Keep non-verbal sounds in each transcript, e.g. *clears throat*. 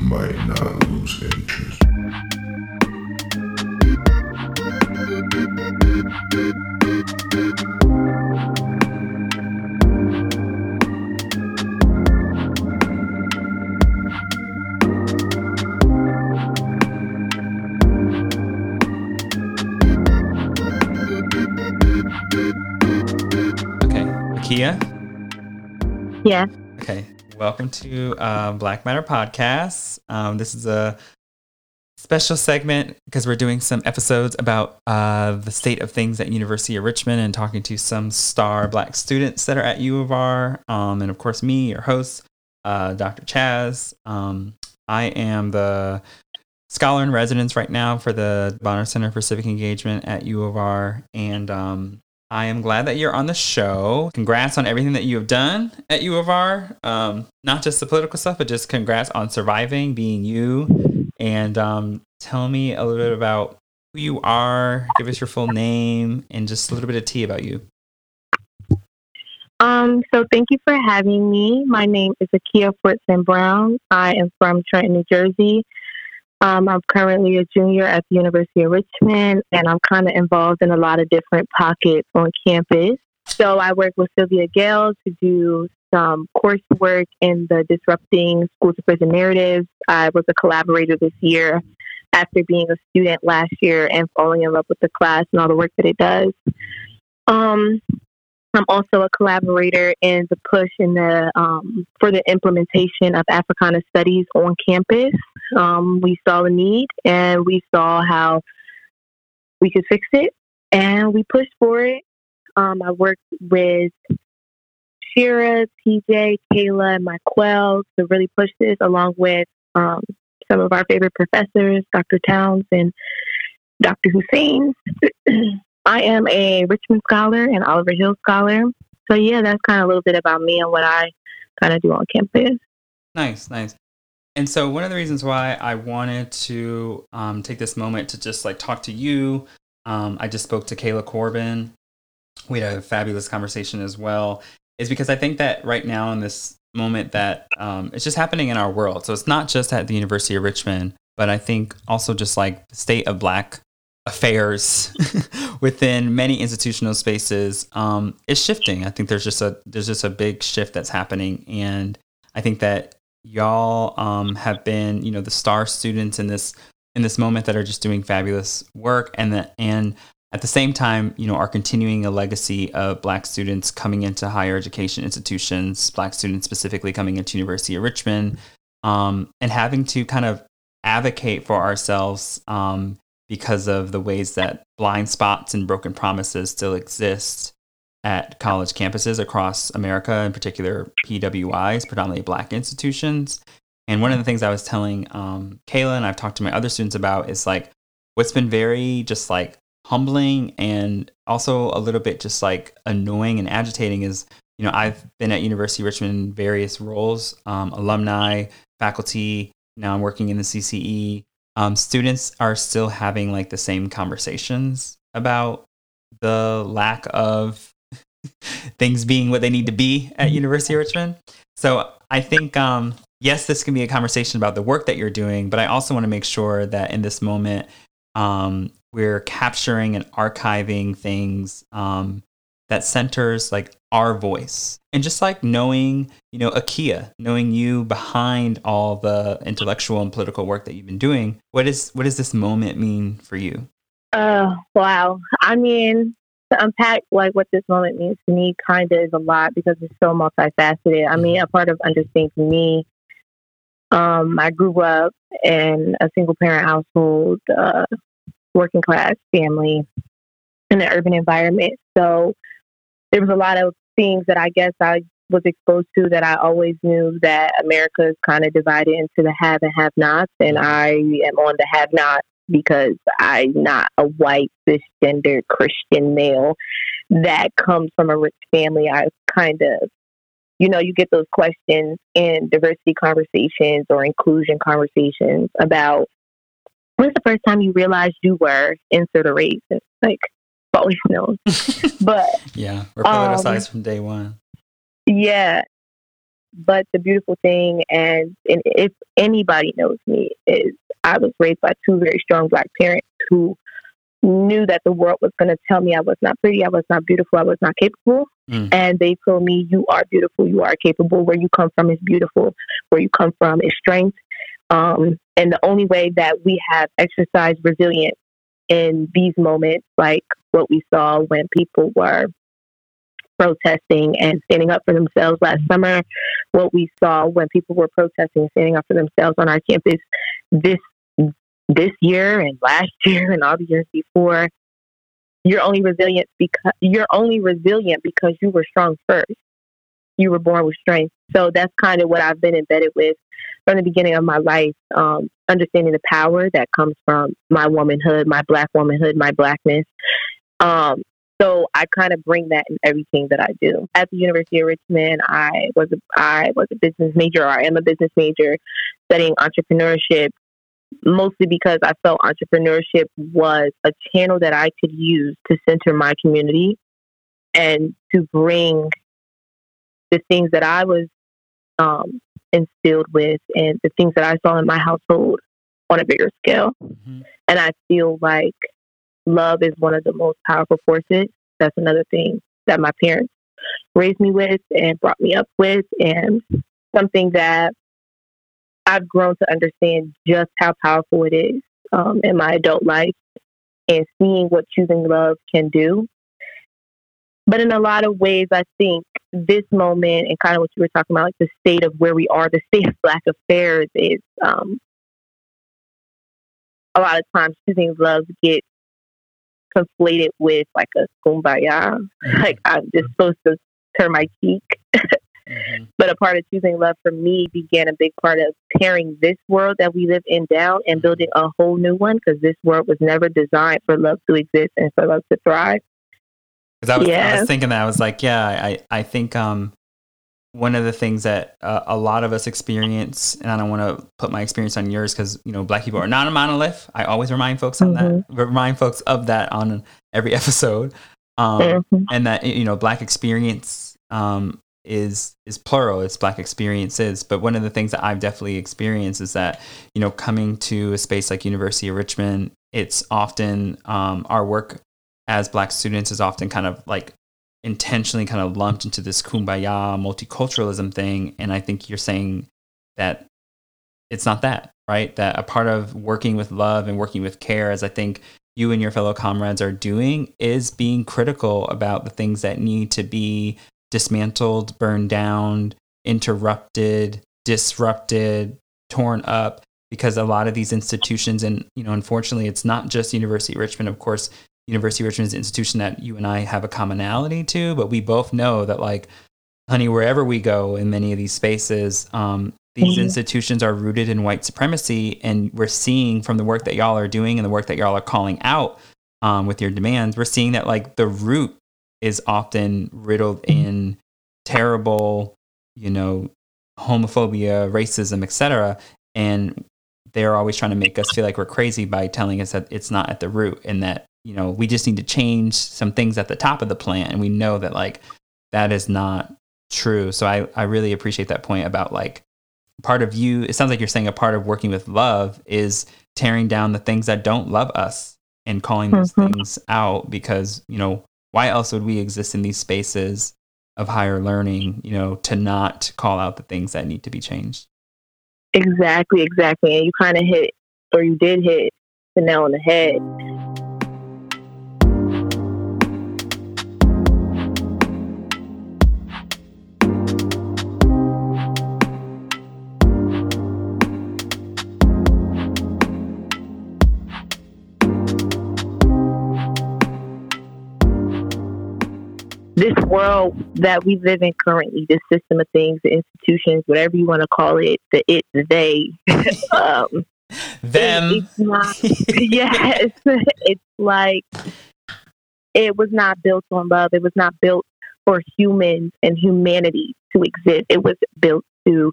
Might not lose interest. Okay, Akia. Yeah. Welcome to uh, Black Matter Podcast. Um, this is a special segment because we're doing some episodes about uh, the state of things at University of Richmond and talking to some star Black students that are at U of R, um, and of course me, your host, uh, Dr. Chaz. Um, I am the scholar in residence right now for the Bonner Center for Civic Engagement at U of R, and um, I am glad that you're on the show. Congrats on everything that you have done at U of R. Um, not just the political stuff, but just congrats on surviving, being you. And um, tell me a little bit about who you are. Give us your full name and just a little bit of tea about you. Um, so thank you for having me. My name is Akia Fortson Brown. I am from Trenton, New Jersey. Um, I'm currently a junior at the University of Richmond, and I'm kind of involved in a lot of different pockets on campus. So I work with Sylvia Gale to do some coursework in the Disrupting School to Prison Narratives. I was a collaborator this year after being a student last year and falling in love with the class and all the work that it does. Um, I'm also a collaborator in the push in the um, for the implementation of Africana studies on campus. Um, we saw the need and we saw how we could fix it, and we pushed for it. Um, I worked with Shira, TJ, Kayla, and Michael to really push this, along with um, some of our favorite professors, Dr. Towns and Dr. Hussein. *clears throat* I am a Richmond scholar and Oliver Hill scholar. So yeah, that's kind of a little bit about me and what I kind of do on campus. Nice, nice. And so one of the reasons why I wanted to um, take this moment to just like talk to you, um, I just spoke to Kayla Corbin. We had a fabulous conversation as well. Is because I think that right now in this moment that um, it's just happening in our world. So it's not just at the University of Richmond, but I think also just like the state of Black affairs *laughs* within many institutional spaces um, is shifting. I think there's just a there's just a big shift that's happening, and I think that y'all um, have been you know the star students in this in this moment that are just doing fabulous work, and that and at the same time you know are continuing a legacy of Black students coming into higher education institutions, Black students specifically coming into University of Richmond, um, and having to kind of advocate for ourselves um, because of the ways that blind spots and broken promises still exist at college campuses across America, in particular PWIs, predominantly black institutions. And one of the things I was telling um, Kayla and I've talked to my other students about is like what's been very just like humbling and also a little bit just like annoying and agitating is, you know, I've been at University of Richmond in various roles, um, alumni, faculty, now I'm working in the CCE um, students are still having like the same conversations about the lack of *laughs* things being what they need to be at University of Richmond. So I think um, yes, this can be a conversation about the work that you're doing, but I also want to make sure that in this moment um, we're capturing and archiving things um, that centers like our voice. And just like knowing you know akia knowing you behind all the intellectual and political work that you've been doing what is what does this moment mean for you? Uh wow. I mean to unpack like what this moment means to me kind of is a lot because it's so multifaceted. I mean a part of understanding me um i grew up in a single parent household uh working class family in an urban environment. So there was a lot of things that I guess I was exposed to that I always knew that America is kind of divided into the have and have nots, and mm-hmm. I am on the have not because I'm not a white cisgender Christian male that comes from a rich family. I kind of, you know, you get those questions in diversity conversations or inclusion conversations about when's the first time you realized you were insert a race? It's like always known. *laughs* but yeah, we're politicized um, from day one. Yeah. but the beautiful thing, and, and if anybody knows me, is I was raised by two very strong black parents who knew that the world was going to tell me I was not pretty, I was not beautiful, I was not capable. Mm. And they told me, You are beautiful, you are capable. Where you come from is beautiful. Where you come from is strength. Um, and the only way that we have exercised resilience in these moments, like what we saw when people were protesting and standing up for themselves last summer, what we saw when people were protesting and standing up for themselves on our campus this this year and last *laughs* year and all the years before, you're only resilient because you're only resilient because you were strong first. You were born with strength. So that's kind of what I've been embedded with from the beginning of my life, um, understanding the power that comes from my womanhood, my black womanhood, my blackness. Um, so I kind of bring that in everything that I do. At the University of Richmond, I was a, I was a business major, or I am a business major, studying entrepreneurship, mostly because I felt entrepreneurship was a channel that I could use to center my community and to bring the things that I was um, instilled with and the things that I saw in my household on a bigger scale. Mm-hmm. And I feel like love is one of the most powerful forces. That's another thing that my parents raised me with and brought me up with, and something that I've grown to understand just how powerful it is um, in my adult life and seeing what choosing love can do. But in a lot of ways, I think this moment and kind of what you were talking about, like the state of where we are, the state of Black affairs is um, a lot of times choosing love gets conflated with like a kumbaya. Mm-hmm. Like I'm just supposed to turn my cheek. *laughs* Mm-hmm. But a part of choosing love for me began a big part of tearing this world that we live in down and building a whole new one because this world was never designed for love to exist and for love to thrive. Because I was, yeah. I was thinking that I was like, yeah, I, I think um, one of the things that uh, a lot of us experience, and I don't want to put my experience on yours because you know black people are not a monolith. I always remind folks on mm-hmm. that, remind folks of that on every *laughs* episode, um, mm-hmm. and that you know black experience um, is is plural it's black experiences but one of the things that i've definitely experienced is that you know coming to a space like university of richmond it's often um, our work as black students is often kind of like intentionally kind of lumped into this kumbaya multiculturalism thing. And i think you're saying that it's not that right? That a part of working with love and working with care as i think you and your fellow comrades are doing is being critical about the things that need to be dismantled, burned down, interrupted, disrupted, torn up because a lot of these institutions and you know unfortunately it's not just University of Richmond of course University of Richmond is an institution that you and I have a commonality to but we both know that like honey wherever we go in many of these spaces um, these mm-hmm. institutions are rooted in white supremacy and we're seeing from the work that y'all are doing and the work that y'all are calling out um, with your demands we're seeing that like the root is often riddled in terrible, you know, homophobia, racism, etc. And they're always trying to make us feel like we're crazy by telling us that it's not at the root and that, you know, we just need to change some things at the top of the plant. And we know that like that is not true. So I, I really appreciate that point about like part of you, it sounds like you're saying a part of working with love is tearing down the things that don't love us and calling those mm-hmm. things out because, you know, why else would we exist in these spaces of higher learning, you know, to not call out the things that need to be changed? Exactly, exactly. And you kind of hit, or you did hit the nail on the head. World that we live in currently, this system of things, the institutions, whatever you want to call it, the it, the they, *laughs* um, them. It, it's not, *laughs* yes, it's like it was not built on love. It was not built for humans and humanity to exist. It was built to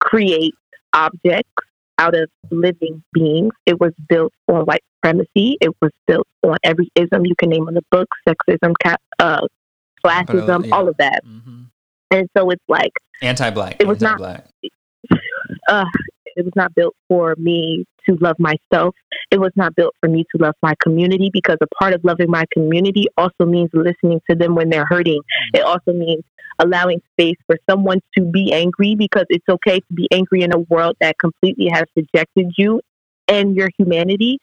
create objects out of living beings. It was built on white supremacy. It was built on every ism you can name on the book, sexism, uh, classism, yeah. all of that. Mm-hmm. And so it's like Anti-black. It was not- anti-black. uh, it was not built for me to love myself. It was not built for me to love my community because a part of loving my community also means listening to them when they're hurting. It also means allowing space for someone to be angry because it's okay to be angry in a world that completely has rejected you and your humanity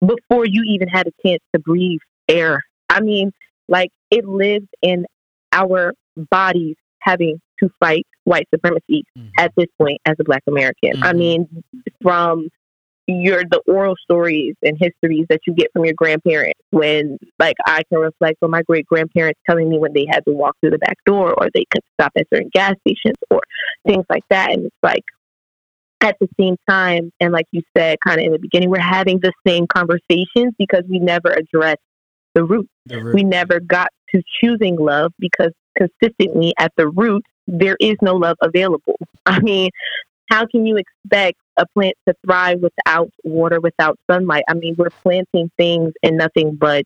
before you even had a chance to breathe air. I mean, like it lives in our bodies having to fight white supremacy Mhm. at this point as a black American. I Mhm. mean, from your the oral stories and histories that you get from your grandparents when like I can reflect on my great grandparents telling me when they had to walk through the back door or they could stop at certain gas stations or things like that. And it's like at the same time, and like you said kind of in the beginning, we're having the same conversations because we never addressed the root. The root. we never got to choosing love because consistently at the root there is no love available. *laughs* I mean how can you expect a plant to thrive without water without sunlight? I mean we're planting things in nothing but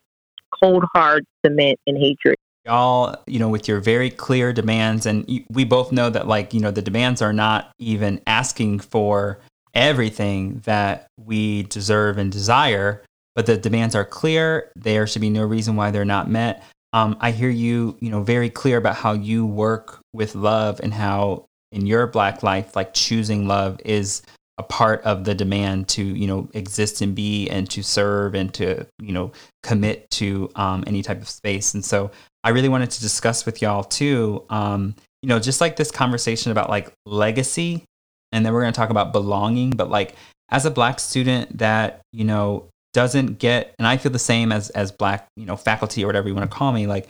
cold hard cement and hatred. Y'all you know with your very clear demands and we both know that like you know the demands are not even asking for everything that we deserve and desire but the demands are clear. There should be no reason why they're not met. Um, i hear you you know very clear about how you work with love and how in your black life like choosing love is a part of the demand to you know exist and be and to serve and to you know commit to um, any type of space. And so I really wanted to discuss with y'all too, um, you know, just like this conversation about like legacy, and then we're going to talk about belonging. But like as a black student that you know doesn't get, and I feel the same as as black you know faculty or whatever you want to call me, like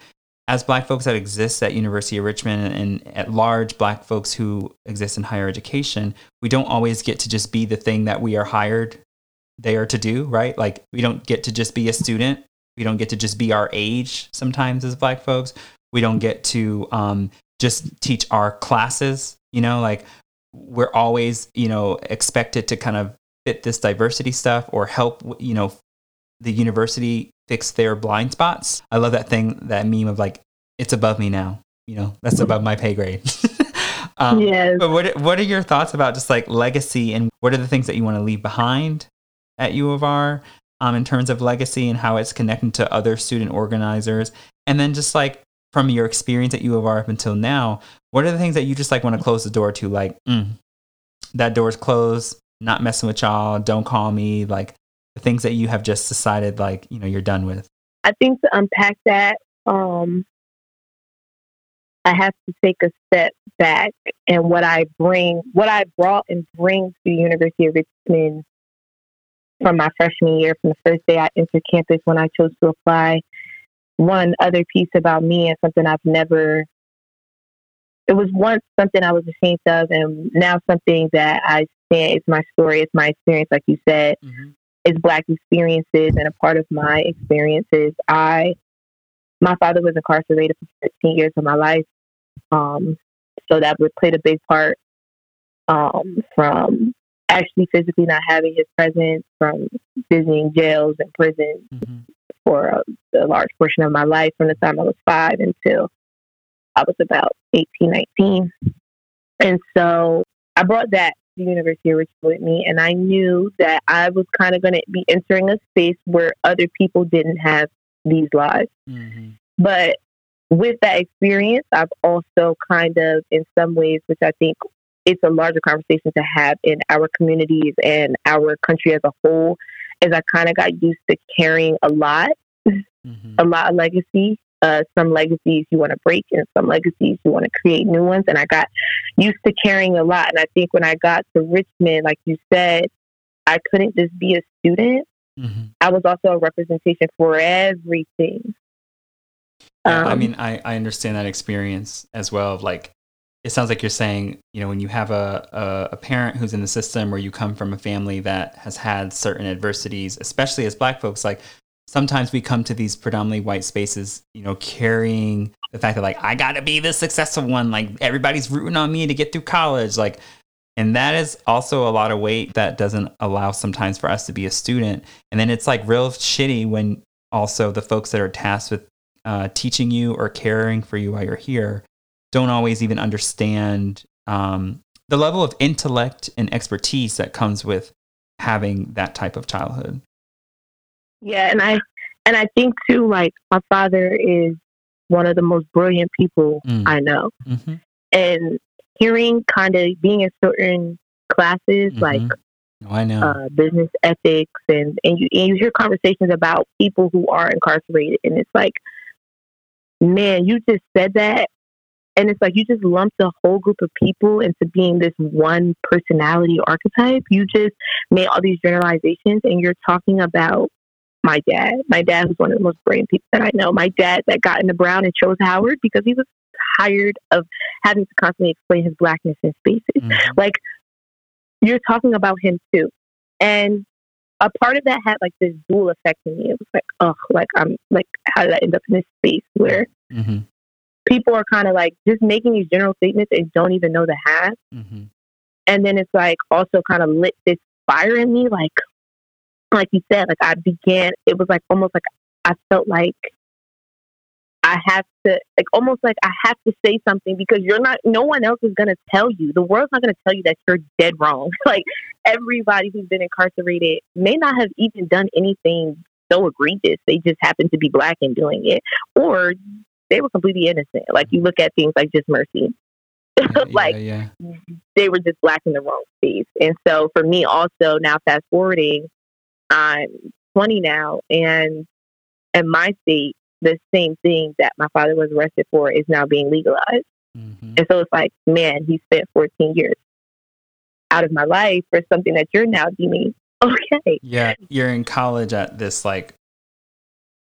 as black folks that exist at University of Richmond and at large black folks who exist in higher education, we don't always get to just be the thing that we are hired there to do, right? Like we don't get to just be a student. We don't get to just be our age sometimes as black folks. We don't get to um, just teach our classes you know? Like we're always you know expected to kind of fit this diversity stuff or help you know the university fix their blind spots. I love that thing that meme of like it's above me now you know? That's above my pay grade. *laughs* Um, yes. but what what are your thoughts about just like legacy and what are the things that you want to leave behind at U of R um, in terms of legacy and how it's connecting to other student organizers, and then just like from your experience at U of R up until now, what are the things that you just like want to close the door to? Like mm, that door's closed, not messing with y'all, don't call me. Like the things that you have just decided, like you know, you're done with. i think to unpack that um i have to take a step back and what i bring what i brought and bring to the university of richmond from my freshman year, from the first day I entered campus when I chose to apply. One other piece about me and something I've never, it was once something I was ashamed of, and now something that I stand, it's my story, it's my experience, like you said, Mm-hmm. it's Black experiences, and a part of my experiences, I, my father was incarcerated for 15 years of my life. Um, so that would played a big part um, from actually physically not having his presence, from visiting jails and prisons Mm-hmm. for a, a large portion of my life from the time I was five until I was about 18, 19. And so I brought that to the University of Richmond with me, and I knew that I was kind of going to be entering a space where other people didn't have these lives. Mm-hmm. But with that experience, I've also kind of, in some ways, which I think it's a larger conversation to have in our communities and our country as a whole, is I kind of got used to carrying a lot, Mm-hmm. a lot of legacy. Uh, some legacies you want to break, and some legacies you want to create new ones. And I got used to carrying a lot. And I think when I got to Richmond, like you said, I couldn't just be a student. Mm-hmm. I was also a representation for everything. Yeah, I Um, mean, I, I understand that experience as well. Of like, it sounds like you're saying, you know, when you have a, a, a parent who's in the system or you come from a family that has had certain adversities, especially as black folks, like sometimes we come to these predominantly white spaces, you know, carrying the fact that like, I got to be the successful one. Like everybody's rooting on me to get through college. Like, and that is also a lot of weight that doesn't allow sometimes for us to be a student. And then it's like real shitty when also the folks that are tasked with uh, teaching you or caring for you while you're here don't always even understand um, the level of intellect and expertise that comes with having that type of childhood. Yeah, and I and I think too, like my father is one of the most brilliant people Mm. I know, Mm-hmm. and hearing kind of being in certain classes like Oh, I know. uh, business ethics and and you and you hear conversations about people who are incarcerated, and it's like, man, you just said that. And it's like you just lumped a whole group of people into being this one personality archetype. You just made all these generalizations, and you're talking about my dad. My dad was one of the most brilliant people that I know. My dad that got into Brown and chose Howard because he was tired of having to constantly explain his blackness in spaces. Mhm. Like you're talking about him too, and a part of that had like this dual effect in me. It was like, oh, like I'm like, how did I end up in this space where Mhm. people are kind of like just making these general statements and don't even know the half, Mhm. and then it's like also kind of lit this fire in me, like, like you said, like I began. It was like almost like I felt like I have to, like almost like I have to say something because you're not. No one else is gonna tell you. The world's not gonna tell you that you're dead wrong. *laughs* like everybody who's been incarcerated may not have even done anything so egregious. They just happen to be black and doing it, or they were completely innocent. Like you look at things like just mercy. *laughs* Yeah, like yeah, they were just black in the wrong space. And so for me also now fast forwarding, I'm 20 now and in my state, the same thing that my father was arrested for is now being legalized. Mhm. And so it's like, man, he spent 14 years out of my life for something that you're now deeming *laughs* okay. yeah. You're in college at this like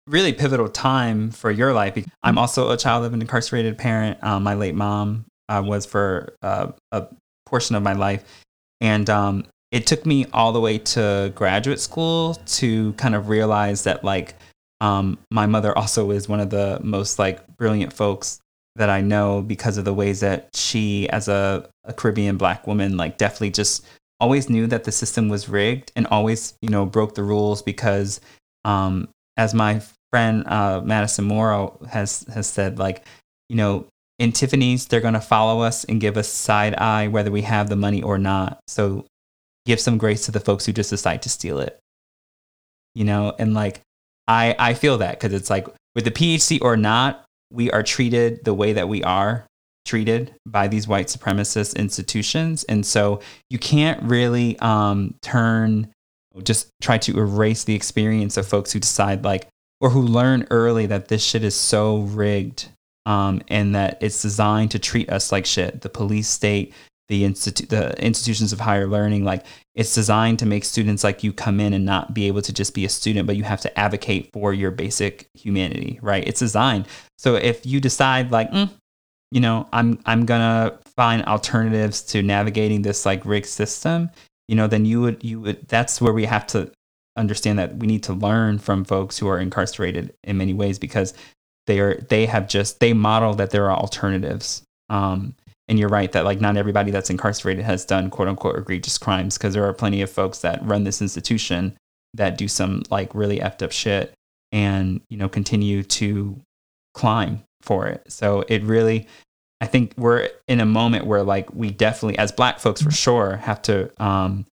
really pivotal time for your life. I'm also a child of an incarcerated parent. Um, my late mom uh, was for uh, a portion of my life, and um, it took me all the way to graduate school to kind of realize that like um, my mother also is one of the most like brilliant folks that I know because of the ways that she, as a, a Caribbean black woman, like definitely just always knew that the system was rigged and always, you know, broke the rules because, um, as my friend uh, Madison Morrow has has said, like, you know, in Tiffany's, they're gonna follow us and give us side eye whether we have the money or not. So give some grace to the folks who just decide to steal it. You know, and like I I feel that because it's like with the PhD or not, we are treated the way that we are treated by these white supremacist institutions, and so you can't really um, turn just try to erase the experience of folks who decide like or who learn early that this shit is so rigged um, and that it's designed to treat us like shit. The police state, the institute, the institutions of higher learning, like it's designed to make students like you come in and not be able to just be a student, but you have to advocate for your basic humanity, right? It's designed. So if you decide like, mm, you know, I'm I'm gonna find alternatives to navigating this like rigged system, you know, then you would you would that's where we have to understand that we need to learn from folks who are incarcerated in many ways because they are they have just they model that there are alternatives um and you're right that like not everybody that's incarcerated has done quote unquote egregious crimes because there are plenty of folks that run this institution that do some like really effed up shit and you know continue to climb for it. So it really i think we're in a moment where like we definitely as black folks for sure have to um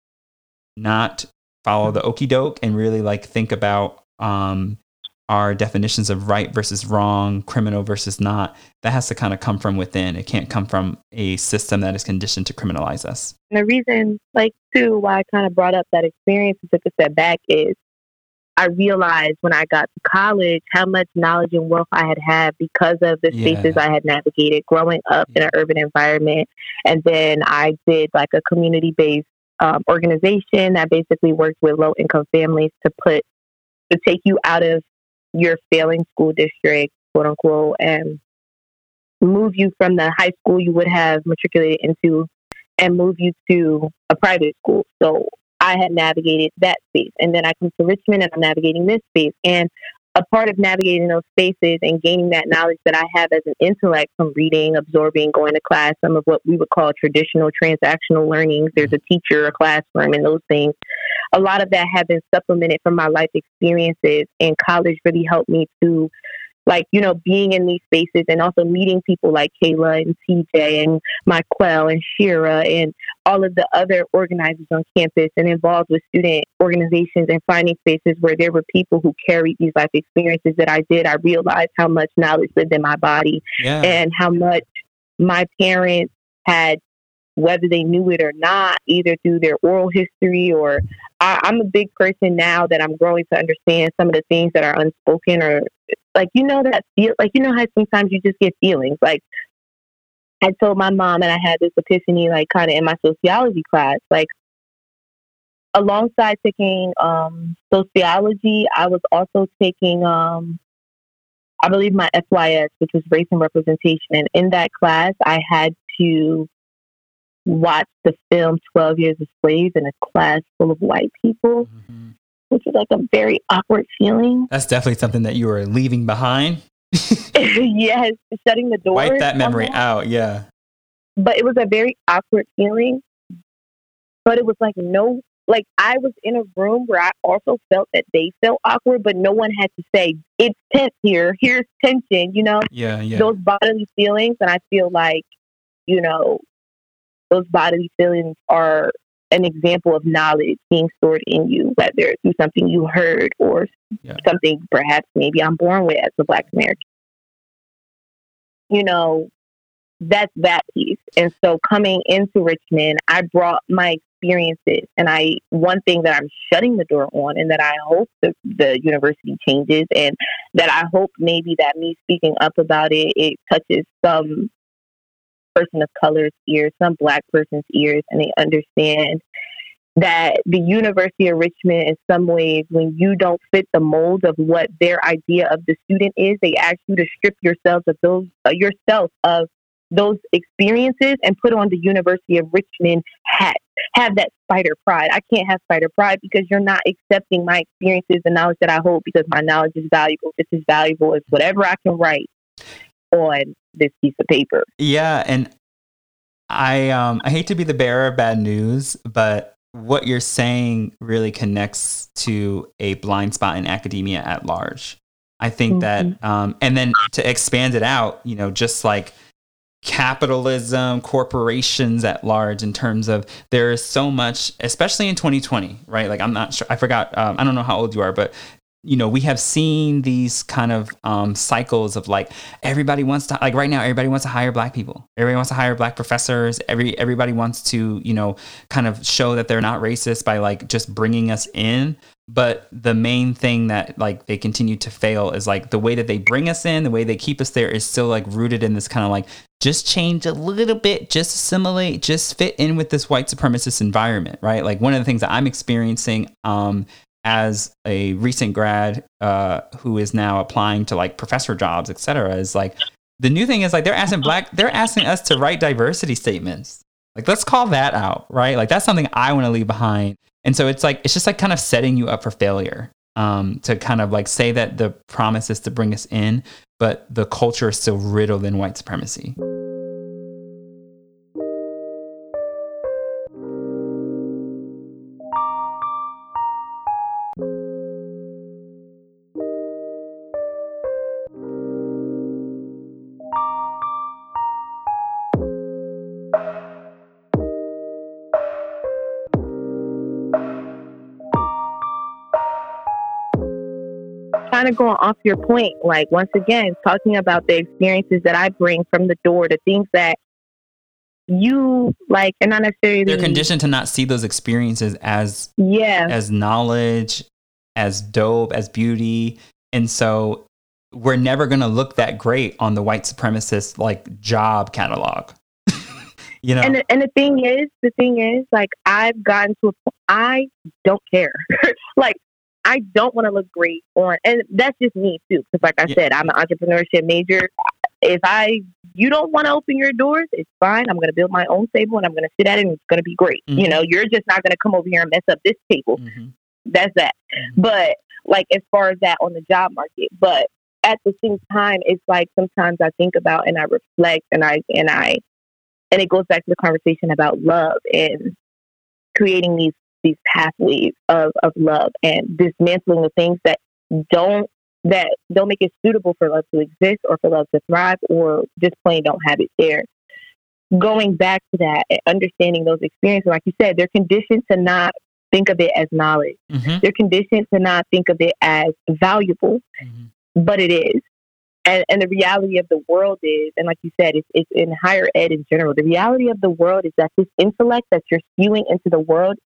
not follow the okey doke and really like think about um our definitions of right versus wrong, criminal versus not, that has to kind of come from within. It can't come from a system that is conditioned to criminalize us. And the reason, like, too, why I kind of brought up that experience and took a step back is I realized when I got to college how much knowledge and wealth I had had because of the spaces Yeah. I had navigated growing up in an urban environment. And then I did like a community based um, organization that basically worked with low income families to put, to take you out of your failing school district, quote unquote, and move you from the high school you would have matriculated into and move you to a private school. So I had navigated that space. And then I come to Richmond and I'm navigating this space. And a part of navigating those spaces and gaining that knowledge that I have as an intellect from reading, absorbing, going to class, some of what we would call traditional transactional learnings. There's a teacher, a classroom, and those things. A lot of that had been supplemented from my life experiences, and college really helped me to like you know being in these spaces and also meeting people like Kayla and TJ and Michael and Shira and all of the other organizers on campus and involved with student organizations and finding spaces where there were people who carried these life experiences that I did, I realized how much knowledge lived in my body Yeah. and how much my parents had whether they knew it or not, either through their oral history or I, I'm a big person now that I'm growing to understand some of the things that are unspoken or like you know that feel like you know how sometimes you just get feelings like I told my mom and I had this epiphany like kind of in my sociology class like alongside taking um sociology I was also taking um I believe my FYS which was race and representation and in that class I had to watch the film 12 Years a Slave in a class full of white people Mhm. which is like a very awkward feeling That's definitely something that you were leaving behind. *laughs* *laughs* yes, shutting the door. Wipe that memory out. Yeah. But it was a very awkward feeling. But it was like no, like I was in a room where I also felt that they felt awkward, but no one had to say it's tense here. Here's tension. You know, Yeah. Yeah. those bodily feelings, and I feel like, you know, those bodily feelings are an example of knowledge being stored in you, whether through something you heard or Yeah. something perhaps maybe I'm born with as a Black American. You know, that's that piece. And so coming into Richmond, I brought my experiences, and I one thing that I'm shutting the door on, and that I hope the, the university changes, and that I hope maybe that me speaking up about it, it touches some person of color's ears, some black person's ears, and they understand that the University of Richmond, in some ways, when you don't fit the mold of what their idea of the student is, they ask you to strip yourselves of those uh, yourself of those experiences and put on the University of Richmond hat. Have that spider pride. I can't have spider pride because you're not accepting my experiences and knowledge that I hold because my knowledge is valuable, just as valuable as whatever I can write on this piece of paper. Yeah, and I um I hate to be the bearer of bad news, but what you're saying really connects to a blind spot in academia at large. I think that um and then to expand it out, you know, just like capitalism, corporations at large in terms of there is so much, especially in 2020, right? Like I'm not sure, I forgot, um, I don't know how old you are, but you know, we have seen these kind of um, cycles of like everybody wants to like right now everybody wants to hire black people. Everybody wants to hire black professors. Every everybody wants to you know kind of show that they're not racist by like just bringing us in. But the main thing that like they continue to fail is like the way that they bring us in, the way they keep us there is still like rooted in this kind of like just change a little bit, just assimilate, just fit in with this white supremacist environment, right? Like one of the things that I'm experiencing um, as a recent grad uh, who is now applying to like professor jobs, et cetera, is like the new thing is like they're asking black, they're asking us to write diversity statements. Like let's call that out, right? Like that's something I want to leave behind. And so it's like it's just like kind of setting you up for failure. Um, to kind of like say that the promise is to bring us in, but the culture is still riddled in white supremacy. Kind of going off your point, like once again, talking about the experiences that I bring from the door, the things that you like, and not necessarily They're conditioned to not see those experiences as Yeah, as knowledge, as dope, as beauty. And so we're never going to look that great on the white supremacist like job catalog. *laughs* you know? and the, and the thing is, the thing is, like I've gotten to a point. I don't care. *laughs* like I don't want to look great on, and that's just me too. Because, like I Yeah. said, I'm an entrepreneurship major. If I you don't want to open your doors, it's fine. I'm going to build my own table and I'm going to sit at it, and it's going to be great. You Mhm. know, you're just not going to come over here and mess up this table. Mhm. That's that. Mhm. But like as far as that on the job market, but at the same time, it's like sometimes I think about and I reflect and I and I and it goes back to the conversation about love and creating these these pathways of, of love and dismantling the things that don't that don't make it suitable for love to exist or for love to thrive or just plain don't have it there. Going back to that and understanding those experiences, like you said, they're conditioned to not think of it as knowledge. Mhm. They're conditioned to not think of it as valuable, Mhm. but it is. And, and the reality of the world is, and like you said, it's, it's in higher ed in general. The reality of the world is that this intellect that you're spewing into the world,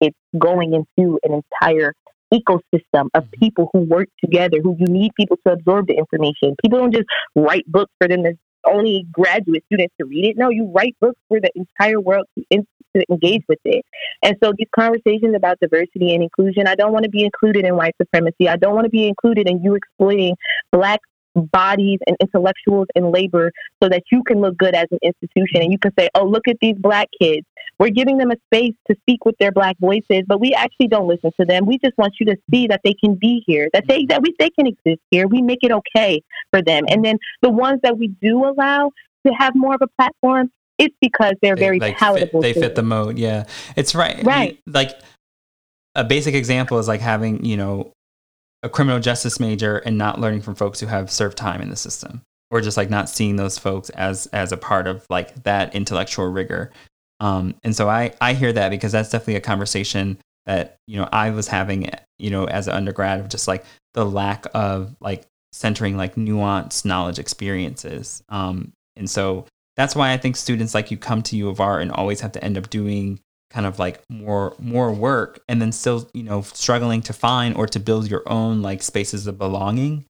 it's going into an entire ecosystem of Mhm. people who work together, who you need people to absorb the information. People don't just write books for them to only graduate students to read it. No, you write books for the entire world to, in, to engage with it. And so these conversations about diversity and inclusion, I don't want to be included in white supremacy. I don't want to be included in you exploiting black bodies and intellectuals and labor so that you can look good as an institution and you can say, oh, look at these black kids. We're giving them a space to speak with their black voices, but we actually don't listen to them. We just want you to see that they can be here, that they that we they can exist here. We make it okay for them. And then the ones that we do allow to have more of a platform, it's because they're They, very like, palatable. Fit, they fit the mode. Yeah, it's right. Right. You- like a basic example is like having you know a criminal justice major and not learning from folks who have served time in the system, or just like not seeing those folks as as a part of like that intellectual rigor. Um, and so I I hear that because that's definitely a conversation that you know I was having you know as an undergrad of just like the lack of like centering like nuanced knowledge experiences. Um, and so that's why I think students like you come to U of R and always have to end up doing kind of like more more work and then still you know struggling to find or to build your own like spaces of belonging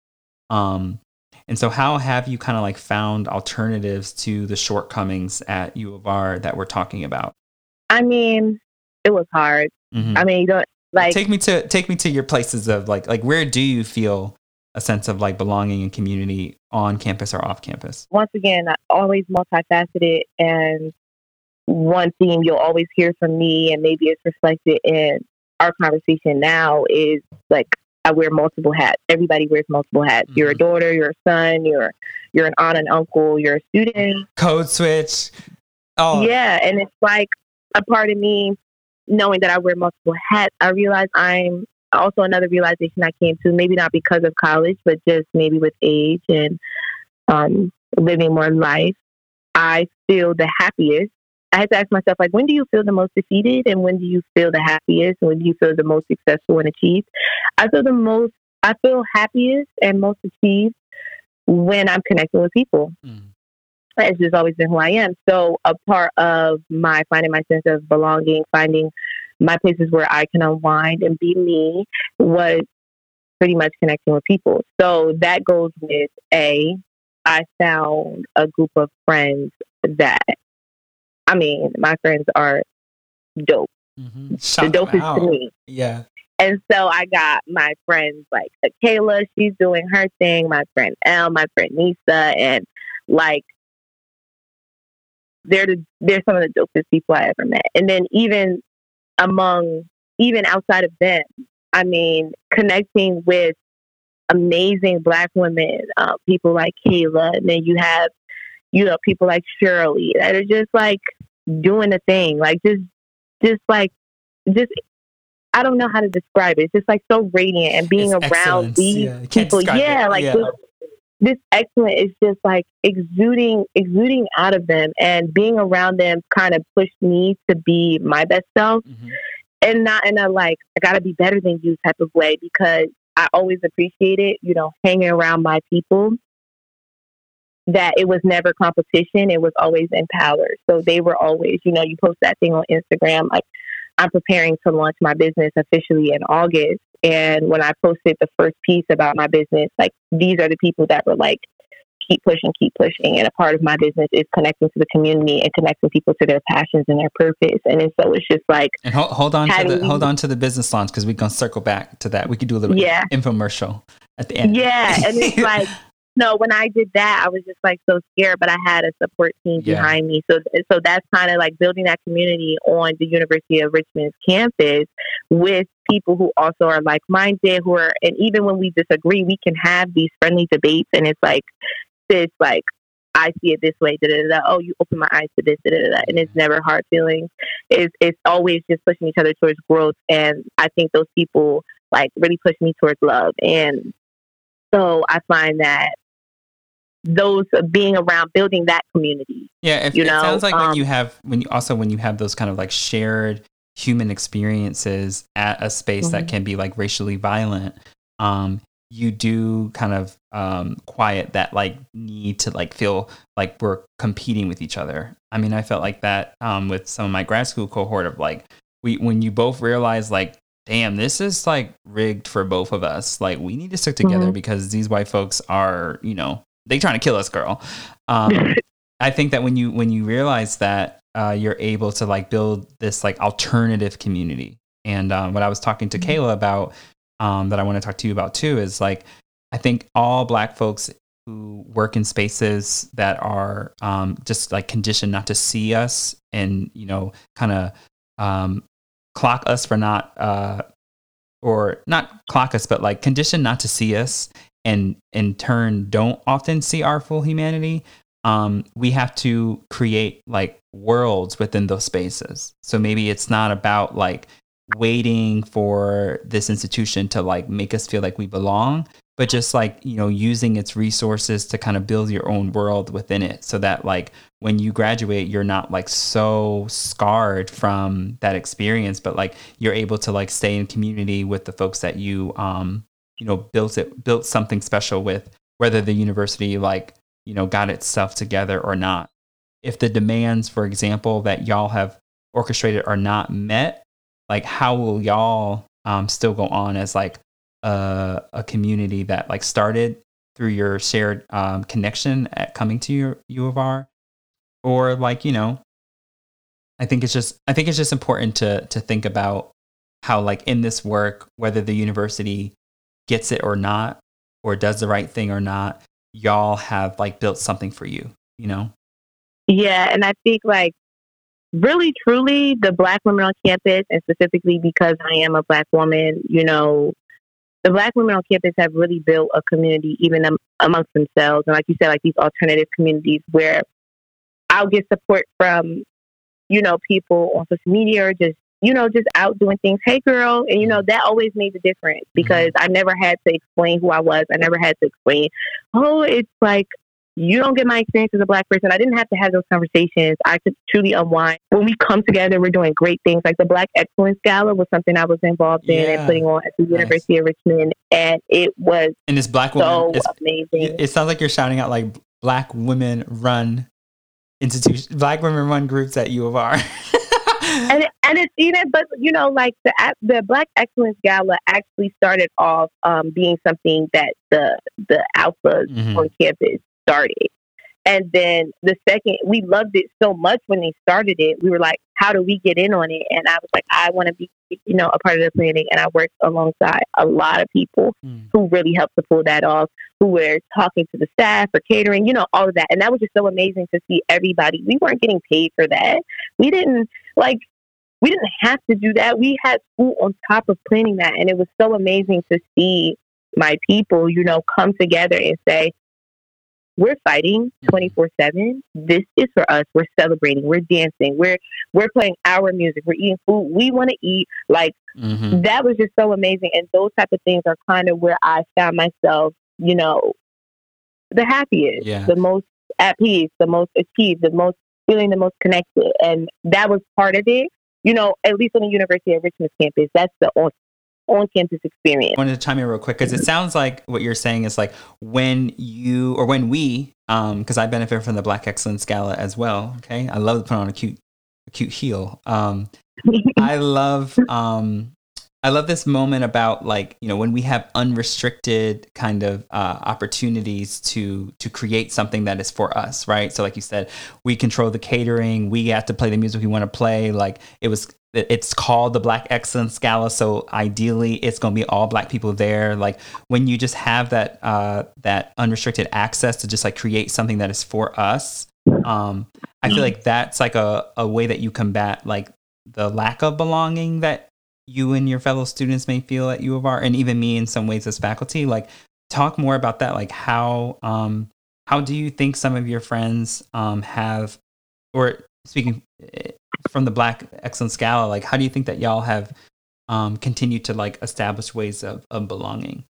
um and so how have you kind of like found alternatives to the shortcomings at u of r that we're talking about I mean, it was hard. Mhm. I mean, you don't like take me to take me to your places of like like where do you feel a sense of like belonging and community on campus or off campus once again, I- always multifaceted. And one theme you'll always hear from me, and maybe it's reflected in our conversation now, is like I wear multiple hats. Everybody wears multiple hats. You're a Mhm. daughter, you're a son, you're you're an aunt and uncle, you're a student. code switch oh Yeah, and it's like a part of me knowing that I wear multiple hats. I realize I'm also another realization I came to, maybe not because of college, but just maybe with age and um, living more life. I feel the happiest. I had to ask myself, like, when do you feel the most defeated, and when do you feel the happiest, and when do you feel the most successful and achieved? I feel the most. I feel happiest and most achieved when I'm connecting with people Mm. it's just always been who I am. So a part of my finding my sense of belonging, finding my places where I can unwind and be me was pretty much connecting with people. So that goes with a I found a group of friends that I mean, my friends are dope. Mhm. The dopest to me. yeah And so I got my friends like Kayla, she's doing her thing, my friend Elle, my friend Nisa, and like they're the, they're some of the dopest people I ever met. And then even among even outside of them, I mean, connecting with amazing black women, uh, people like Kayla, and then you have you know people like Shirley that are just like doing a thing, like just just like just I don't know how to describe it. It's just like so radiant and being It's around these Yeah, people. Yeah, it. like Yeah. This, this excellent is just like exuding exuding out of them and being around them kind of pushed me to be my best self Mhm. and not in a like I gotta be better than you type of way because I always appreciated, you know, hanging around my people. That it was never competition, it was always empowered. So they were always, you know, you post that thing on Instagram, like I'm preparing to launch my business officially in August. And when I posted the first piece about my business, like these are the people that were like, keep pushing, keep pushing. And a part of my business is connecting to the community and connecting people to their passions and their purpose. And so it's just like, And hold, hold on to the hold on to the business launch because we're gonna circle back to that. We could do a little Yeah. infomercial at the end. Yeah, and it's *laughs* like no, when I did that, I was just like so scared, but I had a support team Yeah. behind me. So so that's kind of like building that community on the University of Richmond's campus with people who also are like minded, who are and even when we disagree, we can have these friendly debates and it's like this like I see it this way, da, da, da, oh, you open my eyes to this, and it's never hard feelings. It's, it's always just pushing each other towards growth. And I think those people like really push me towards love. And So I find that those being around building that community. Yeah, if, You it know, sounds like when um, you have when you also when you have those kind of like shared human experiences at a space that Mhm. can be like racially violent, um, you do kind of um, quiet that like need to like feel like we're competing with each other. I mean, I felt like that um, with some of my grad school cohort of like we when you both realize like damn this is like rigged for both of us like we need to stick together Mhm. because these white folks are you know they trying to kill us girl um, *laughs* I think that when you when you realize that uh, you're able to like build this like alternative community, and um, what I was talking to Mhm. Kayla about um, that I want to talk to you about too is like I think all Black folks who work in spaces that are um, just like conditioned not to see us and you know kind of um, clock us for not uh, or not clock us, but like conditioned not to see us and in turn don't often see our full humanity um, we have to create like worlds within those spaces. So maybe it's not about like waiting for this institution to like make us feel like we belong but just like you know using its resources to kind of build your own world within it so that like when you graduate you're not like so scarred from that experience but like you're able to like stay in community with the folks that you um you know built it built something special with whether the university like you know got itself together or not. If the demands for example that y'all have orchestrated are not met like how will y'all um, still go on as like a, a community that like started through your shared um, connection at coming to your u of r? Or like you know i think it's just i think it's just important to to think about how like in this work whether the university gets it or not or does the right thing or not y'all have like built something for you you know? Yeah, and I think like really truly the black women on campus and specifically because I am a black woman, you know, the black women on campus have really built a community even am- amongst themselves. And like you said like these alternative communities where I'll get support from you know people on social media or just you know just out doing things hey girl and you know mm-hmm. that always made the difference mm-hmm. because I never had to explain who I was I never had to explain oh it's like you don't get my experience as a black person. I didn't have to have those conversations. I could truly unwind. When we come together, we're doing great things. Like the Black Excellence Gala was something I was involved in Yeah. and putting on at the Nice. University of Richmond, and it was and this black so woman it's, amazing. it sounds like you're shouting out like black women run institutions black women run groups at u of r *laughs* and it, and it's even, but you know, like the the Black Excellence Gala actually started off um, being something that the the alphas Mhm. on campus started, and then the second we loved it so much when they started it, we were like, how do we get in on it? And I was like, I want to be, you know, a part of the planning, and I worked alongside a lot of people Mm. who really helped to pull that off, who were talking to the staff for catering, you know, all of that. And that was just so amazing to see everybody. We weren't getting paid for that. We didn't like we didn't have to do that. We had school on top of planning that and it was so amazing to see my people, you know, come together and say, We're fighting twenty four seven. This is for us. We're celebrating. We're dancing. We're we're playing our music. We're eating food. We want to eat. Like Mhm. that was just so amazing. And those type of things are kind of where I found myself, you know, the happiest, Yeah. the most at peace, the most achieved, the most feeling the most connected. And that was part of it. You know, at least on the University of Richmond's campus, that's the on on campus experience. I wanted to chime in real quick because it sounds like what you're saying is like when you or when we, um, because I benefit from the Black Excellence Gala as well. Okay, I love to put on a cute, a cute heel. Um, *laughs* I love, um, I love this moment about like you know when we have unrestricted kind of uh, opportunities to to create something that is for us, right? So like you said, we control the catering, we have to play the music we want to play. Like it was it's called the Black Excellence Gala, so ideally it's going to be all black people there. Like when you just have that uh, that unrestricted access to just like create something that is for us, um, I feel like that's like a, a way that you combat like the lack of belonging that you and your fellow students may feel at U of R, and even me in some ways as faculty. Like talk more about that. Like how um, how do you think some of your friends um, have, or speaking eh, from the Black Excellence Gala, like how do you think that y'all have um, continued to like establish ways of, of belonging?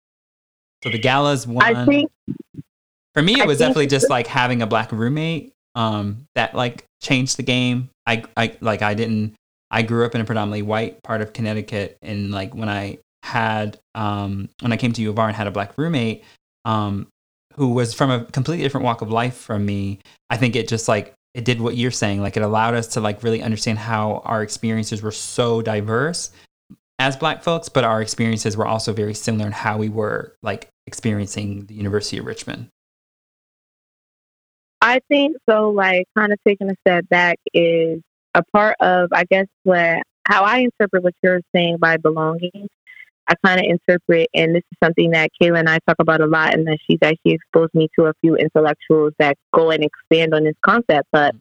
So the gala's one. I think For me, it was definitely just like having a black roommate um, that like changed the game. I, I like I didn't. I grew up in a predominantly white part of Connecticut, and like when I had um, when I came to U of R and had a black roommate um, who was from a completely different walk of life from me, I think it just like it did what you're saying. Like it allowed us to like really understand how our experiences were so diverse as black folks, but our experiences were also very similar in how we were like experiencing the University of Richmond. I think so. Like, kind of taking a step back is a part of, I guess, what how I interpret what you're saying by belonging. I kind of interpret, and this is something that Kayla and I talk about a lot, and that she's actually exposed me to a few intellectuals that go and expand on this concept. But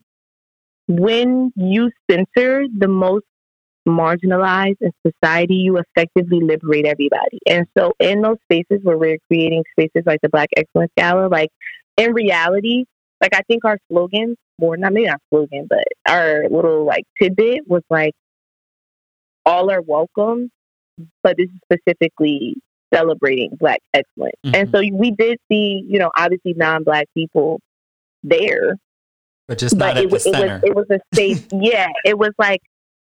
when you censor the most marginalized in society, you effectively liberate everybody. And so, in those spaces where we're creating spaces like the Black Excellence Gala, like in reality, like I think our slogan, or not maybe not slogan, but our little like tidbit was like, all are welcome, but this is specifically celebrating Black excellence. And mm-hmm. so we did see, you know, obviously non-Black people there, But just not but at it, the was it was it was a space. *laughs* yeah, it was like,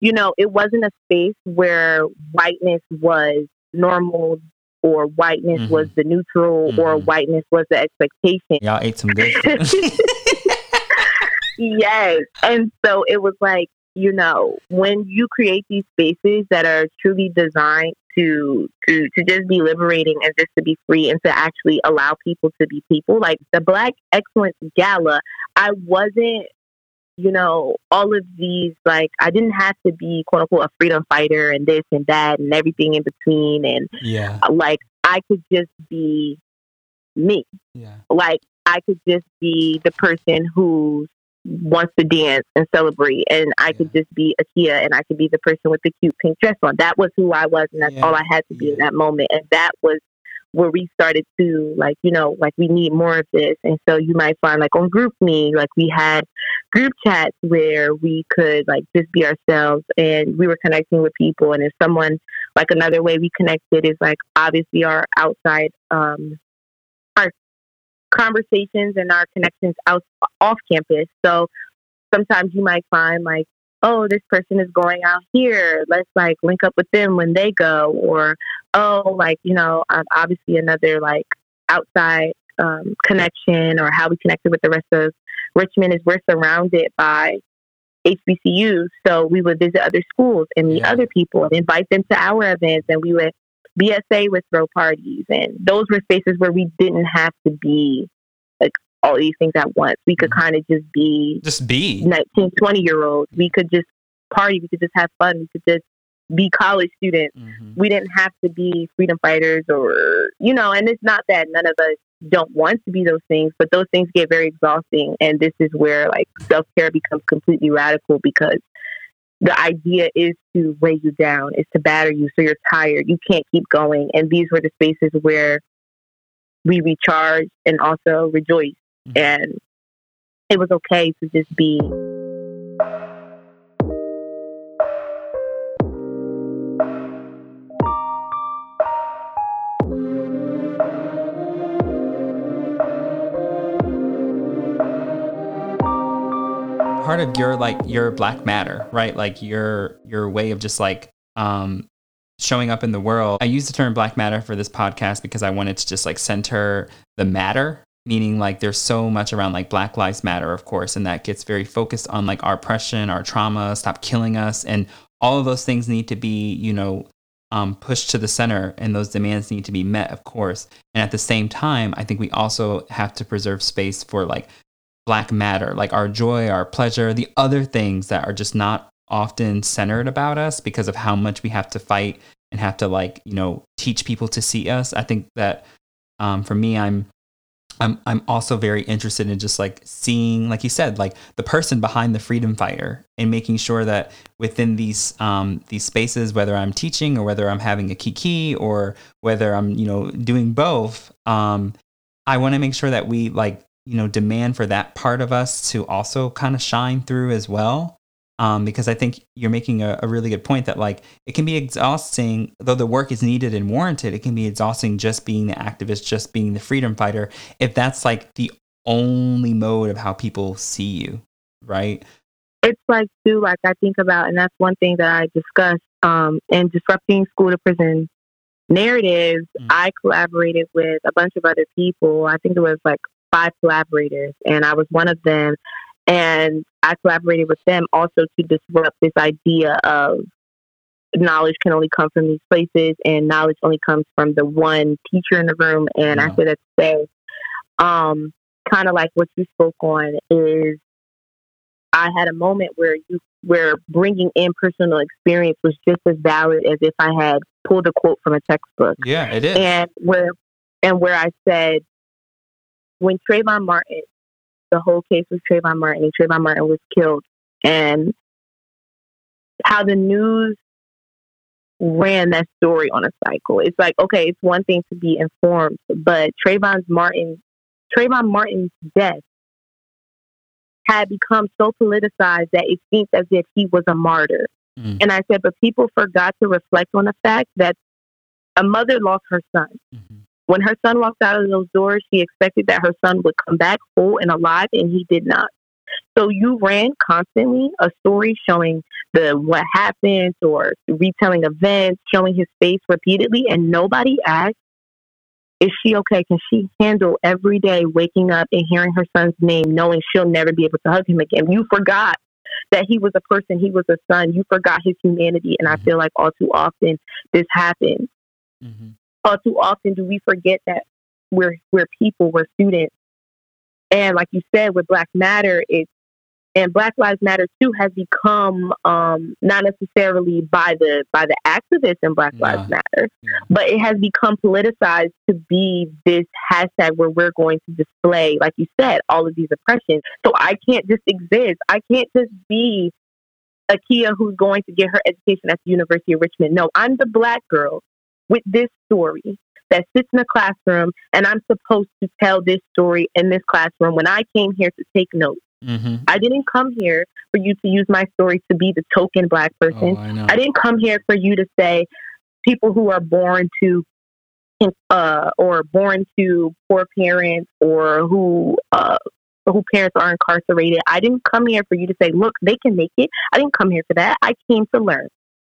you know, it wasn't a space where whiteness was normal or whiteness Mhm. was the neutral or Mhm. whiteness was the expectation. Y'all ate some good *laughs* yes. And so it was like, you know, when you create these spaces that are truly designed to to to just be liberating and just to be free and to actually allow people to be people, like the Black Excellence Gala, I wasn't you know, all of these, like, I didn't have to be, quote unquote, a freedom fighter and this and that and everything in between. And, yeah, uh, like, I could just be me yeah, like I could just be the person who wants to dance and celebrate, and I could just be Akia, and I could be the person with the cute pink dress on. That was who I was, and that's Yeah. all I had to be in that moment. And that was where we started to like, you know, like we need more of this. And so you might find like on GroupMe, like we had group chats where we could like just be ourselves, and we were connecting with people. And if someone like another way we connected is like obviously our outside um conversations and our connections out off campus. So sometimes you might find like, oh, this person is going out here. Let's like link up with them when they go, or oh, like you know, um, obviously another like outside um, connection or how we connected with the rest of Richmond is we're surrounded by HBCUs, so we would visit other schools and meet Yeah. other people and invite them to our events, and we would BSA would throw parties, and those were spaces where we didn't have to be like all these things at once. We could Mhm. kind of just be just be. 19, 20 year olds. We could just party. We could just have fun. We could just be college students. Mhm. We didn't have to be freedom fighters or, you know, and it's not that none of us don't want to be those things, but those things get very exhausting. And this is where like self care becomes completely radical because the idea is to weigh you down, is to batter you so you're tired. You can't keep going. And these were the spaces where we recharge and also rejoice. Mhm. And it was okay to just be part of your like your black matter right? Like your your way of just like um showing up in the world. I use the term black matter for this podcast because i wanted to just like center the matter meaning like there's so much around like black lives matter of course and that gets very focused on like our oppression our trauma stop killing us and all of those things need to be you know um, pushed to the center and those demands need to be met of course. And at the same time i think we also have to preserve space for like black matter, like our joy, our pleasure, the other things that are just not often centered about us because of how much we have to fight and have to like, you know, teach people to see us. I think that um, for me, I'm I'm I'm also very interested in just like seeing, like you said, like the person behind the freedom fighter and making sure that within these um, these spaces, whether I'm teaching or whether I'm having a kiki or whether I'm you know doing both, um, I want to make sure that we like you know demand for that part of us to also kind of shine through as well um, because I think you're making a, a, really good point that like it can be exhausting, though the work is needed and warranted. It can be exhausting just being the activist, just being the freedom fighter, if that's like the only mode of how people see you, right? It's like too, like I think about, and that's one thing that I discussed um, in disrupting school to prison narratives. Mm. I collaborated with a bunch of other people. I think it was like five collaborators, and I was one of them. And I collaborated with them also to disrupt this idea of knowledge can only come from these places and knowledge only comes from the one teacher in the room. And yeah. I said that to say, um, kind of like what you spoke on is I had a moment where you where bringing in personal experience was just as valid as if I had pulled a quote from a textbook. Yeah, it is. And where and where I said when Trayvon Martin the whole case with Trayvon Martin. And Trayvon Martin was killed, and how the news ran that story on a cycle. It's like, okay, it's one thing to be informed, but Trayvon Martin, Trayvon Martin's death had become so politicized that it seemed as if he was a martyr. Mm. And I said, but people forgot to reflect on the fact that a mother lost her son. Mm-hmm. When her son walked out of those doors, she expected that her son would come back whole and alive, and he did not. So you ran constantly a story showing the what happened or retelling events, showing his face repeatedly, and nobody asked, is she okay? Can she handle every day waking up and hearing her son's name, knowing she'll never be able to hug him again? You forgot that he was a person, he was a son. You forgot his humanity. And I mm-hmm. feel like all too often this happens. Mm-hmm all too often do we forget that we're we're people, we're students. And like you said, with Black Matter, it's and Black Lives Matter too has become um, not necessarily by the by the activists in Black yeah. Lives Matter, yeah. but it has become politicized to be this hashtag where we're going to display, like you said, all of these oppressions. So I can't just exist. I can't just be Akia who's going to get her education at the University of Richmond. No, I'm the black girl with this story that sits in a classroom and I'm supposed to tell this story in this classroom when I came here to take notes. Mm-hmm. I didn't come here for you to use my story to be the token black person. Oh, I, I, didn't come here for you to say people who are born to uh, or born to poor parents or who uh, who parents are incarcerated. I didn't come here for you to say, look, they can make it. I didn't come here for that. I came to learn.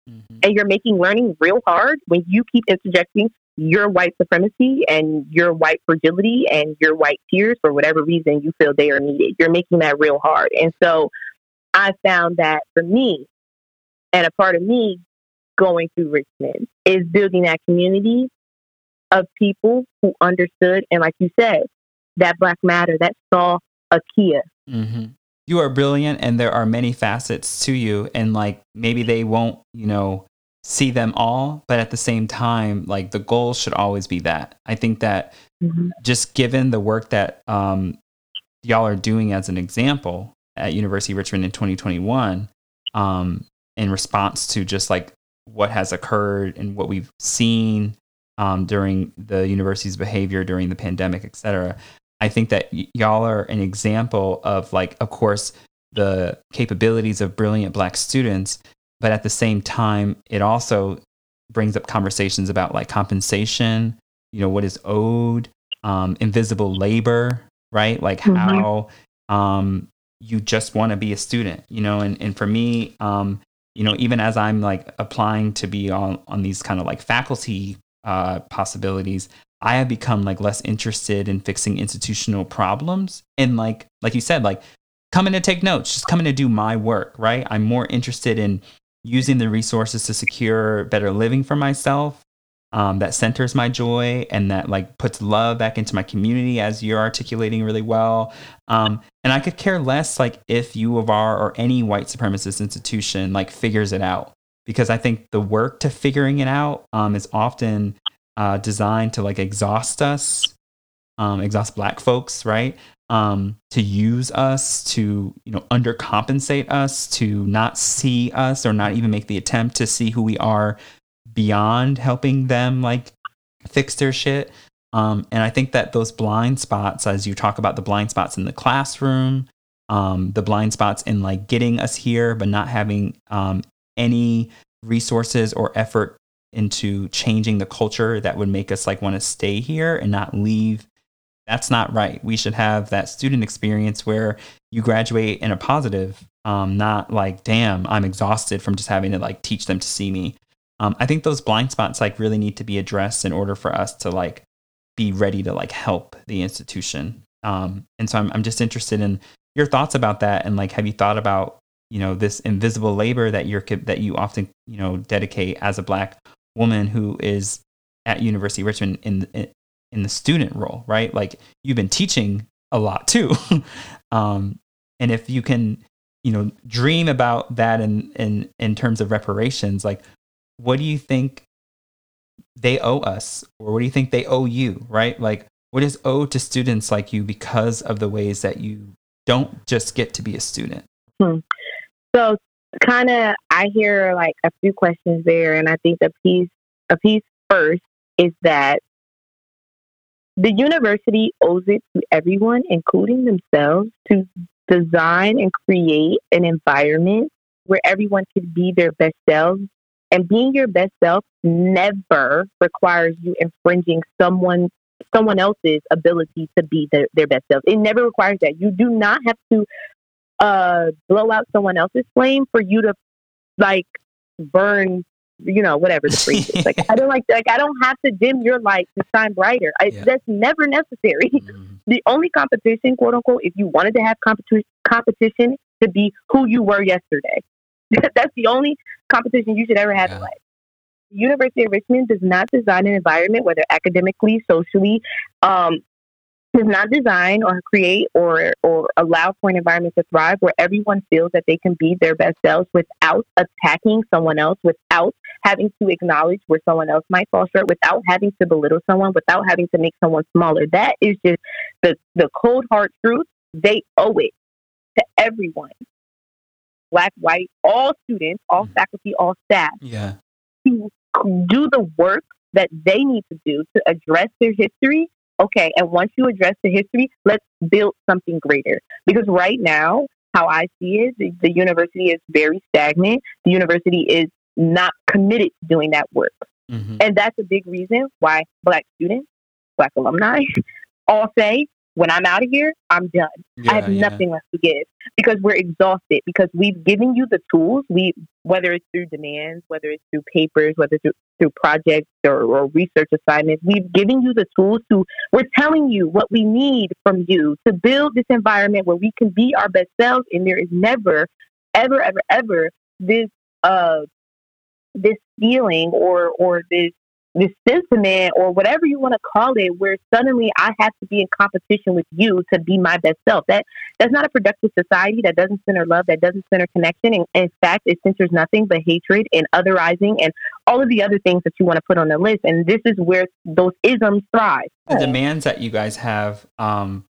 Mm-hmm. And you're making learning real hard when you keep interjecting your white supremacy and your white fragility and your white tears for whatever reason you feel they are needed. You're making that real hard. And so I found that for me, and a part of me going through Richmond is building that community of people who understood and, like you said, that Black Matter, that saw a Kia. Mm-hmm you are brilliant and there are many facets to you and like maybe they won't you know see them all but at the same time like the goal should always be that i think that mm-hmm. just given the work that um, y'all are doing as an example at university of richmond in 2021 um, in response to just like what has occurred and what we've seen um, during the university's behavior during the pandemic et cetera I think that y- y'all are an example of like, of course, the capabilities of brilliant black students, but at the same time, it also brings up conversations about like compensation, you know, what is owed, um, invisible labor, right? Like mm-hmm. how um, you just want to be a student, you know, and, and for me, um, you know, even as I'm like applying to be on, on these kind of like faculty uh, possibilities, I have become like less interested in fixing institutional problems and like like you said like coming to take notes, just coming to do my work, right? I'm more interested in using the resources to secure better living for myself. Um, that centers my joy and that like puts love back into my community as you're articulating really well. Um, and I could care less like if U of R or any white supremacist institution like figures it out because I think the work to figuring it out um, is often uh, designed to like exhaust us, um, exhaust black folks, right? Um, to use us, to you know undercompensate us, to not see us or not even make the attempt to see who we are beyond helping them like fix their shit. Um, and I think that those blind spots, as you talk about the blind spots in the classroom, um, the blind spots in like getting us here, but not having um, any resources or effort into changing the culture that would make us like want to stay here and not leave. That's not right. We should have that student experience where you graduate in a positive um, not like damn i'm exhausted from just having to like teach them to see me. Um, i think those blind spots like really need to be addressed in order for us to like be ready to like help the institution. Um, and so I'm, I'm just interested in your thoughts about that and like have you thought about you know this invisible labor that you're that you often you know dedicate as a black woman who is at University of Richmond in in the student role, right? Like you've been teaching a lot too, *laughs* um, and if you can, you know, dream about that in in in terms of reparations, like what do you think they owe us, or what do you think they owe you, right? Like what is owed to students like you because of the ways that you don't just get to be a student? Hmm. So kind of I hear like a few questions there, and I think a piece a piece first is that the university owes it to everyone, including themselves, to design and create an environment where everyone can be their best selves. And being your best self never requires you infringing someone someone else's ability to be their, their best self. It never requires that. You do not have to uh, blow out someone else's flame for you to like burn you know whatever the phrase is like i don't like like i don't have to dim your light to shine brighter I, yeah. that's never necessary *laughs* mm-hmm. the only competition quote unquote if you wanted to have competition competition to be who you were yesterday *laughs* that's the only competition you should ever have yeah. in life University of Richmond does not design an environment, whether academically, socially, um, does not design or create or or allow for an environment to thrive where everyone feels that they can be their best selves without attacking someone else, without having to acknowledge where someone else might fall short, without having to belittle someone, without having to make someone smaller. That is just the the cold hard truth. They owe it to everyone. Black, white, all students, all mm. faculty, all staff. Yeah. To do the work that they need to do to address their history okay, and once you address the history, let's build something greater. Because right now, how I see it, the, the university is very stagnant. The university is not committed to doing that work. Mm-hmm. And that's a big reason why Black students, Black alumni, *laughs* all say when I'm out of here, I'm done. Yeah, I have yeah. nothing left to give because we're exhausted because we've given you the tools. We whether it's through demands, whether it's through papers, whether it's through, through projects or, or research assignments, we've given you the tools to. We're telling you what we need from you to build this environment where we can be our best selves, and there is never, ever, ever, ever this uh this feeling or or this this sentiment or whatever you want to call it where suddenly I have to be in competition with you to be my best self. That that's not a productive society that doesn't center love, that doesn't center connection. And, in fact, it centers nothing but hatred and otherizing and all of the other things that you want to put on the list. And this is where those isms thrive. The demands that you guys have, um,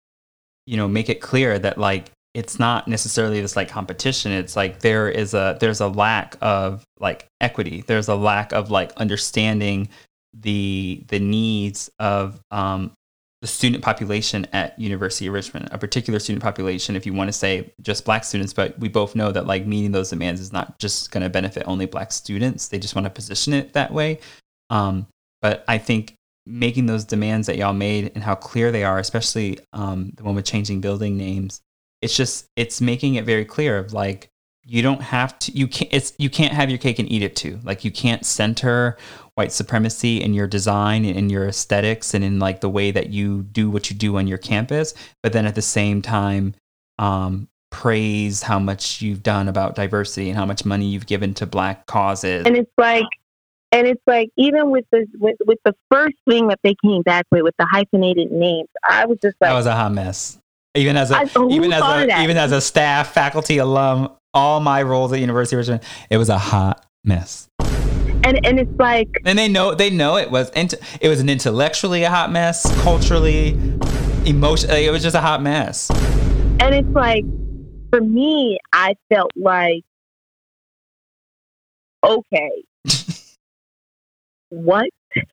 you know, make it clear that like it's not necessarily this like competition it's like there is a there's a lack of like equity there's a lack of like understanding the the needs of um, the student population at University of Richmond, a particular student population, if you want to say just black students, but we both know that like meeting those demands is not just going to benefit only black students. They just want to position it that way. Um, but I think making those demands that y'all made and how clear they are, especially um, the one with changing building names, it's just it's making it very clear of like you don't have to you can't it's you can't have your cake and eat it too. Like you can't center white supremacy in your design and in your aesthetics and in like the way that you do what you do on your campus. But then at the same time um, praise how much you've done about diversity and how much money you've given to black causes. And it's like and it's like even with the with, with the first thing that they came back with with the hyphenated names i was just like that was a hot mess. Even as a I, even as a even as a staff faculty alum all my roles at University of Richmond, it was a hot mess. And and it's like and they know they know it was it was an intellectually a hot mess, culturally, emotionally, it was just a hot mess. And it's like for me, I felt like okay. *laughs* what?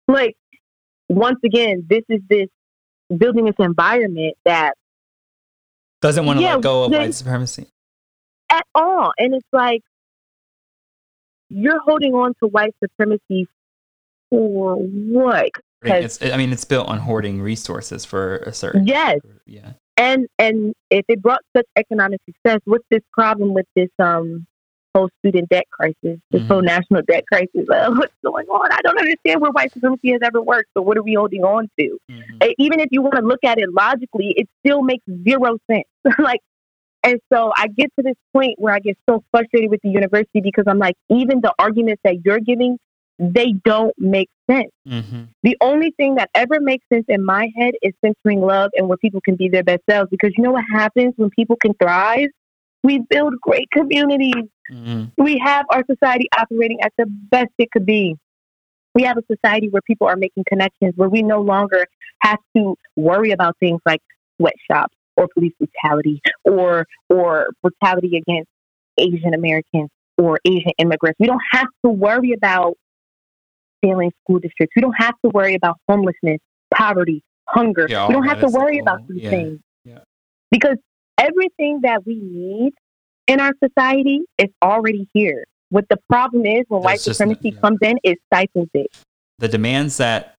Like once again, this is this building this environment that doesn't want to Yeah, let go of white supremacy. At all. And it's like you're holding on to white supremacy for what? It's, I mean, it's built on hoarding resources for a certain. Yes. Yeah. And and if it brought such economic success, what's this problem with this um whole student debt crisis, this Mhm. whole national debt crisis? Uh, *laughs* what's going on? I don't understand where white supremacy has ever worked. So what are we holding on to? Mhm. Uh, even if you want to look at it logically, it still makes zero sense. *laughs* like, and so I get to this point where I get so frustrated with the university because I'm like, even the arguments that you're giving, they don't make sense. Mhm. The only thing that ever makes sense in my head is centering love and where people can be their best selves. Because you know what happens when people can thrive? We build great communities Mhm. we have our society operating at the best it could be. We have a society where people are making connections, where we no longer have to worry about things like sweatshops or police brutality or or brutality against Asian Americans or Asian immigrants. We don't have to worry about failing school districts. We don't have to worry about homelessness, poverty, hunger. Yeah, we don't have to worry about these yeah, things. yeah. Because everything that we need in our society is already here. What the problem is when white There's just supremacy comes in, it stifles it. the demands that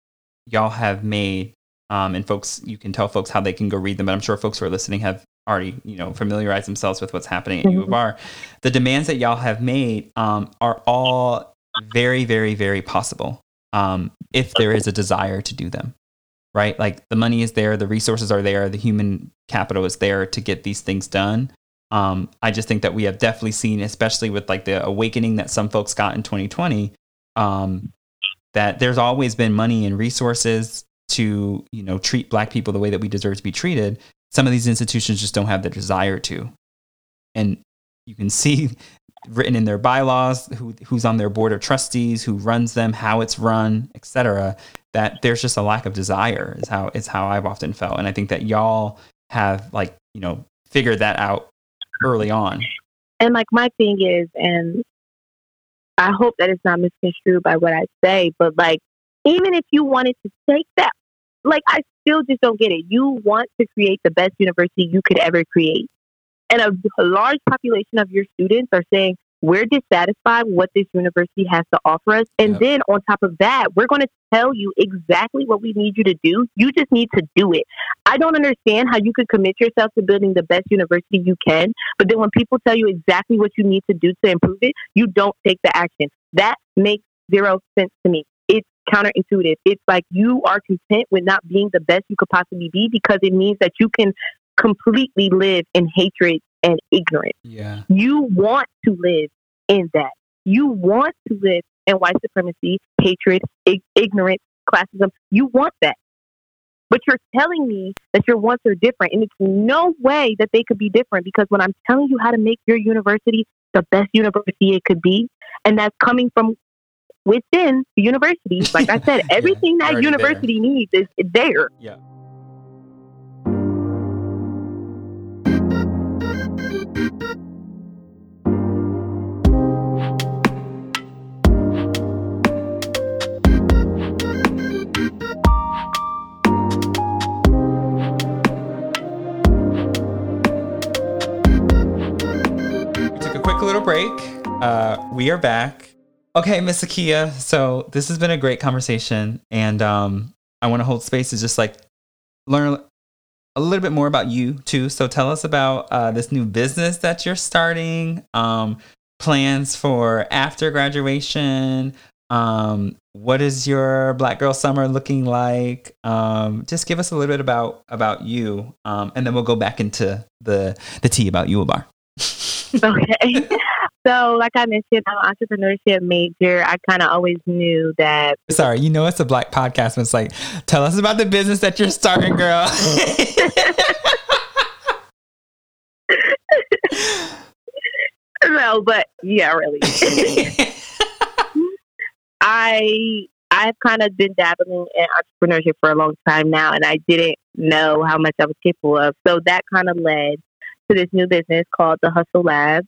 y'all have made, um, and folks, you can tell folks how they can go read them. But I'm sure folks who are listening have already, you know, familiarized themselves with what's happening at U of Mhm. R. The demands that y'all have made um, are all very, very, very possible um, if there is a desire to do them. Right, like the money is there, the resources are there, the human capital is there to get these things done. Um, I just think that we have definitely seen, especially with like the awakening that some folks got in 2020, um, that there's always been money and resources to you know treat black people the way that we deserve to be treated some of these institutions just don't have the desire to. And you can see *laughs* written in their bylaws who, who's on their board of trustees who runs them how it's run etc that there's just a lack of desire is how is how i've often felt. And i think that y'all have like you know figured that out early on. And like my thing is, and I hope that it's not misconstrued by what I say, but like even if you wanted to take that, like I still just don't get it. You want to create the best university you could ever create, and a, a large population of your students are saying we're dissatisfied with what this university has to offer us, and Yep. then on top of that, we're going to tell you exactly what we need you to do. You just need to do it. I don't understand how you could commit yourself to building the best university you can, but then when people tell you exactly what you need to do to improve it, you don't take the action. That makes zero sense to me. Counterintuitive. It's like you are content with not being the best you could possibly be because it means that you can completely live in hatred and ignorance. yeah You want to live in that. You want to live in white supremacy, hatred, ig- ignorance, classism. You want that. But you're telling me that your wants are different, and it's no way that they could be different because when I'm telling you how to make your university the best university it could be, and that's coming from within the university, like I said, *laughs* Yeah, everything that already there. university needs is there. yeah We took a quick little break. Uh, we are back. Okay, Miss Akia. So this has been a great conversation, and um, I want to hold space to just like learn a little bit more about you too. So tell us about uh, this new business that you're starting, um, plans for after graduation. Um, what is your Black Girl Summer looking like? Um, just give us a little bit about about you, um, and then we'll go back into the the tea about you, Bar. Okay. *laughs* so, like I mentioned, I'm an entrepreneurship major. I kind of always knew that Sorry, you know it's a black podcast, but it's like, tell us about the business that you're starting, girl. *laughs* no, but yeah, really. I I've kind of been dabbling in entrepreneurship for a long time now, and I didn't know how much I was capable of. So that kind of led to this new business called the Hustle Lab.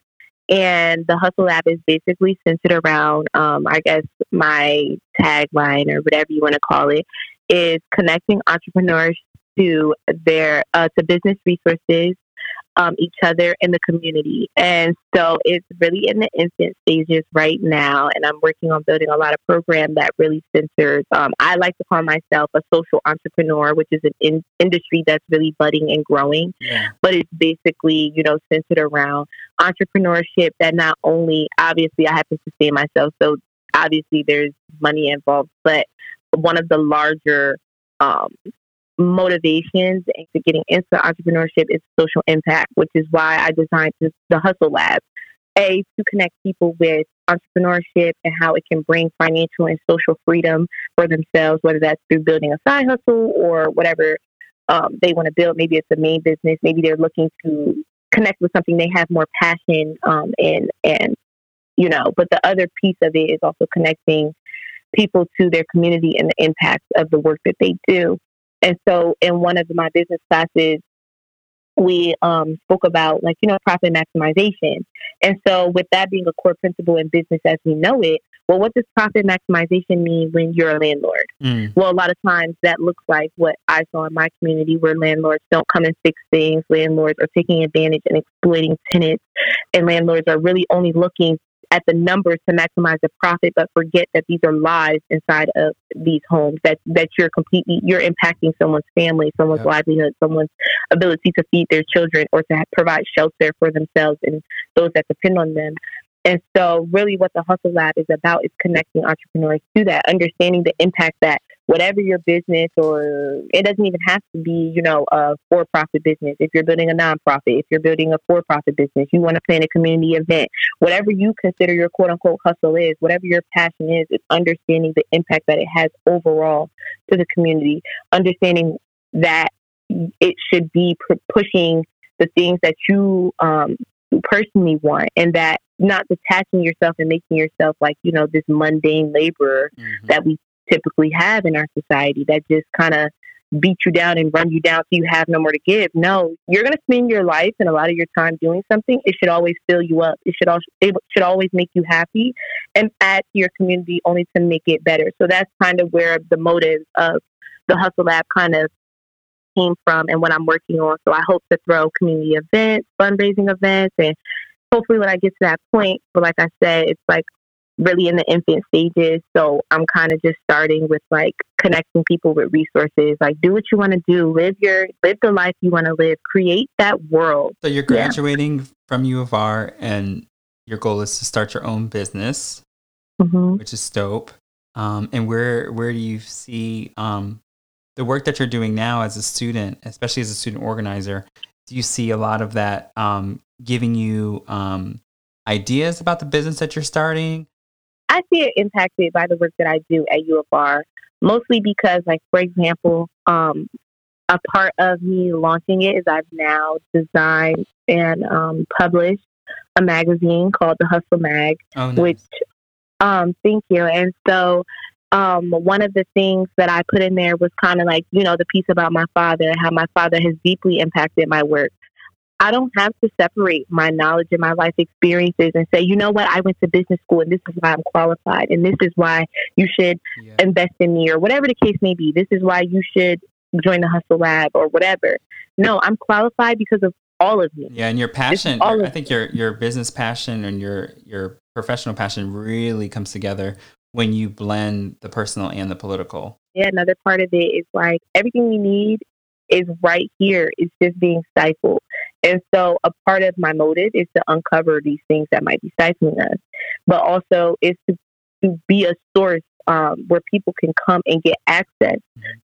And the Hustle Lab is basically centered around, um, I guess, my tagline or whatever you want to call it, is connecting entrepreneurs to their uh, to business resources, um, each other in the community. And so it's really in the infant stages right now. And I'm working on building a lot of program that really centers. Um, I like to call myself a social entrepreneur, which is an in- industry that's really budding and growing. Yeah. But it's basically, you know, centered around entrepreneurship that not only, obviously, I have to sustain myself. So obviously there's money involved, but one of the larger um, motivations into getting into entrepreneurship is social impact, which is why I designed this, the Hustle Lab. A, to connect people with entrepreneurship and how it can bring financial and social freedom for themselves, whether that's through building a side hustle or whatever um, they want to build. Maybe it's a main business. Maybe they're looking to connect with something they have more passion um, in, and you know. But the other piece of it is also connecting people to their community and the impact of the work that they do. And so in one of my business classes, we um, spoke about like, you know, profit maximization. And so with that being a core principle in business as we know it, well, what does profit maximization mean when you're a landlord? Mm. Well, a lot of times that looks like what I saw in my community where landlords don't come and fix things. Landlords are taking advantage and exploiting tenants and landlords are really only looking at the numbers to maximize the profit, but forget that these are lives inside of these homes. That that you're completely you're impacting someone's family, someone's livelihood, someone's ability to feed their children or to provide shelter for themselves and those that depend on them. And so, really, what the Hustle Lab is about is connecting entrepreneurs to that, understanding the impact that whatever your business, or it doesn't even have to be, you know, a for profit business. If you're building a nonprofit, if you're building a for profit business, you want to plan a community event, whatever you consider your quote unquote hustle is, whatever your passion is, it's understanding the impact that it has overall to the community, understanding that it should be pushing the things that you um, personally want and that not detaching yourself and making yourself like you know this mundane laborer mm-hmm. that we typically have in our society that just kind of beat you down and run you down so you have no more to give. No, you're going to spend your life and a lot of your time doing something. It should always fill you up. It should also it should always make you happy and add to your community only to make it better. So that's kind of where the motive of the Hustle Lab kind of came from and what I'm working on. So I hope to throw community events, fundraising events, and hopefully when I get to that point, but like I said, it's like really in the infant stages. So I'm kind of just starting with like connecting people with resources. Like do what you want to do, live your live the life you want to live, create that world. So you're graduating yeah. from U of R, and your goal is to start your own business, mm-hmm. which is dope. Um, and where where do you see um, the work that you're doing now as a student, especially as a student organizer? Do you see a lot of that um, giving you um, ideas about the business that you're starting? I see it impacted by the work that I do at U of R, mostly because, like, for example, um, a part of me launching it is I've now designed and um, published a magazine called the Hustle Mag, oh, nice. which, um, thank you. And so, um, one of the things that I put in there was kind of like, you know, the piece about my father, how my father has deeply impacted my work. I don't have to separate my knowledge and my life experiences and say, you know what, I went to business school and this is why I'm qualified and this is why you should yeah. invest in me or whatever the case may be. This is why you should join the Hustle Lab or whatever. No, I'm qualified because of all of me. Yeah, and your passion, I think your your business passion and your your professional passion really comes together when you blend the personal and the political. Yeah, another part of it is like everything we need is right here. It's just being stifled. And so a part of my motive is to uncover these things that might be stifling us, but also is to, to be a source um, where people can come and get access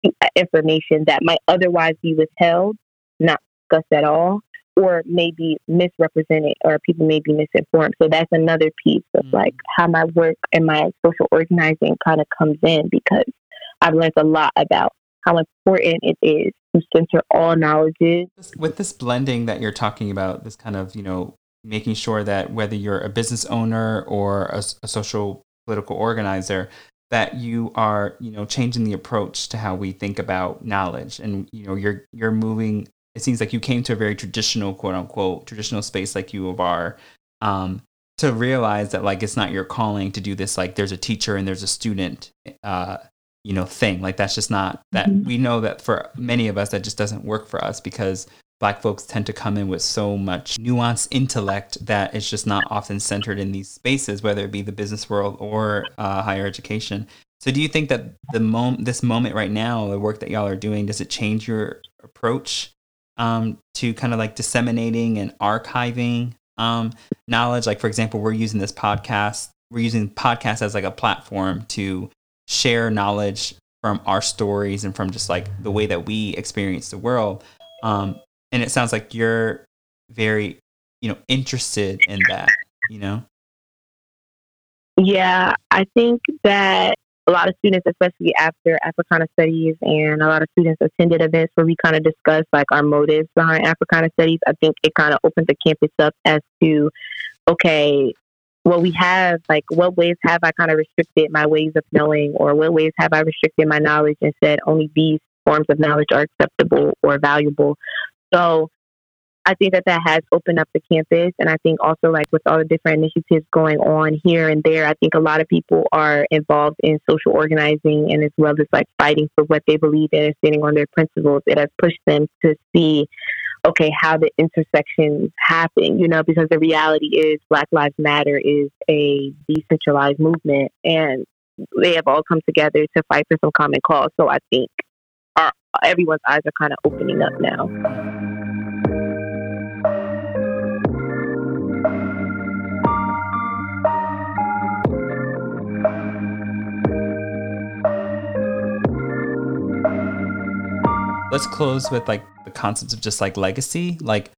to information that might otherwise be withheld, not discussed at all, or maybe misrepresented or people may be misinformed. So that's another piece of mm-hmm. like how my work and my social organizing kind of comes in because I've learned a lot about how important it is to center all knowledges. With this blending that you're talking about, this kind of, you know, making sure that whether you're a business owner or a, a social political organizer, that you are, you know, changing the approach to how we think about knowledge. And, you know, you're you're moving it seems like you came to a very traditional quote unquote traditional space like U of R. Um, to realize that like it's not your calling to do this like there's a teacher and there's a student uh, you know thing like that's just not that mm-hmm. we know that for many of us that just doesn't work for us because black folks tend to come in with so much nuanced intellect that it's just not often centered in these spaces, whether it be the business world or uh, higher education. So, do you think that the moment, this moment right now, the work that y'all are doing, does it change your approach um, to kind of like disseminating and archiving um, knowledge? Like, for example, we're using this podcast. We're using podcasts as like a platform to share knowledge from our stories and from just like the way that we experience the world. Um, and it sounds like you're very, you know, interested in that. You know. Yeah, I think that a lot of students, especially after Africana Studies, and a lot of students attended events where we kind of discussed like our motives behind Africana Studies. I think it kind of opened the campus up as to, okay, well, we have like what ways have I kind of restricted my ways of knowing, or what ways have I restricted my knowledge and said only these forms of knowledge are acceptable or valuable. So I think that that has opened up the campus. And I think also, like with all the different initiatives going on here and there, I think a lot of people are involved in social organizing and as well as like fighting for what they believe in and standing on their principles. It has pushed them to see, okay, how the intersections happen, you know, because the reality is Black Lives Matter is a decentralized movement and they have all come together to fight for some common cause. So I think our, everyone's eyes are kind of opening up now. Let's close with like the concepts of just like legacy. Like,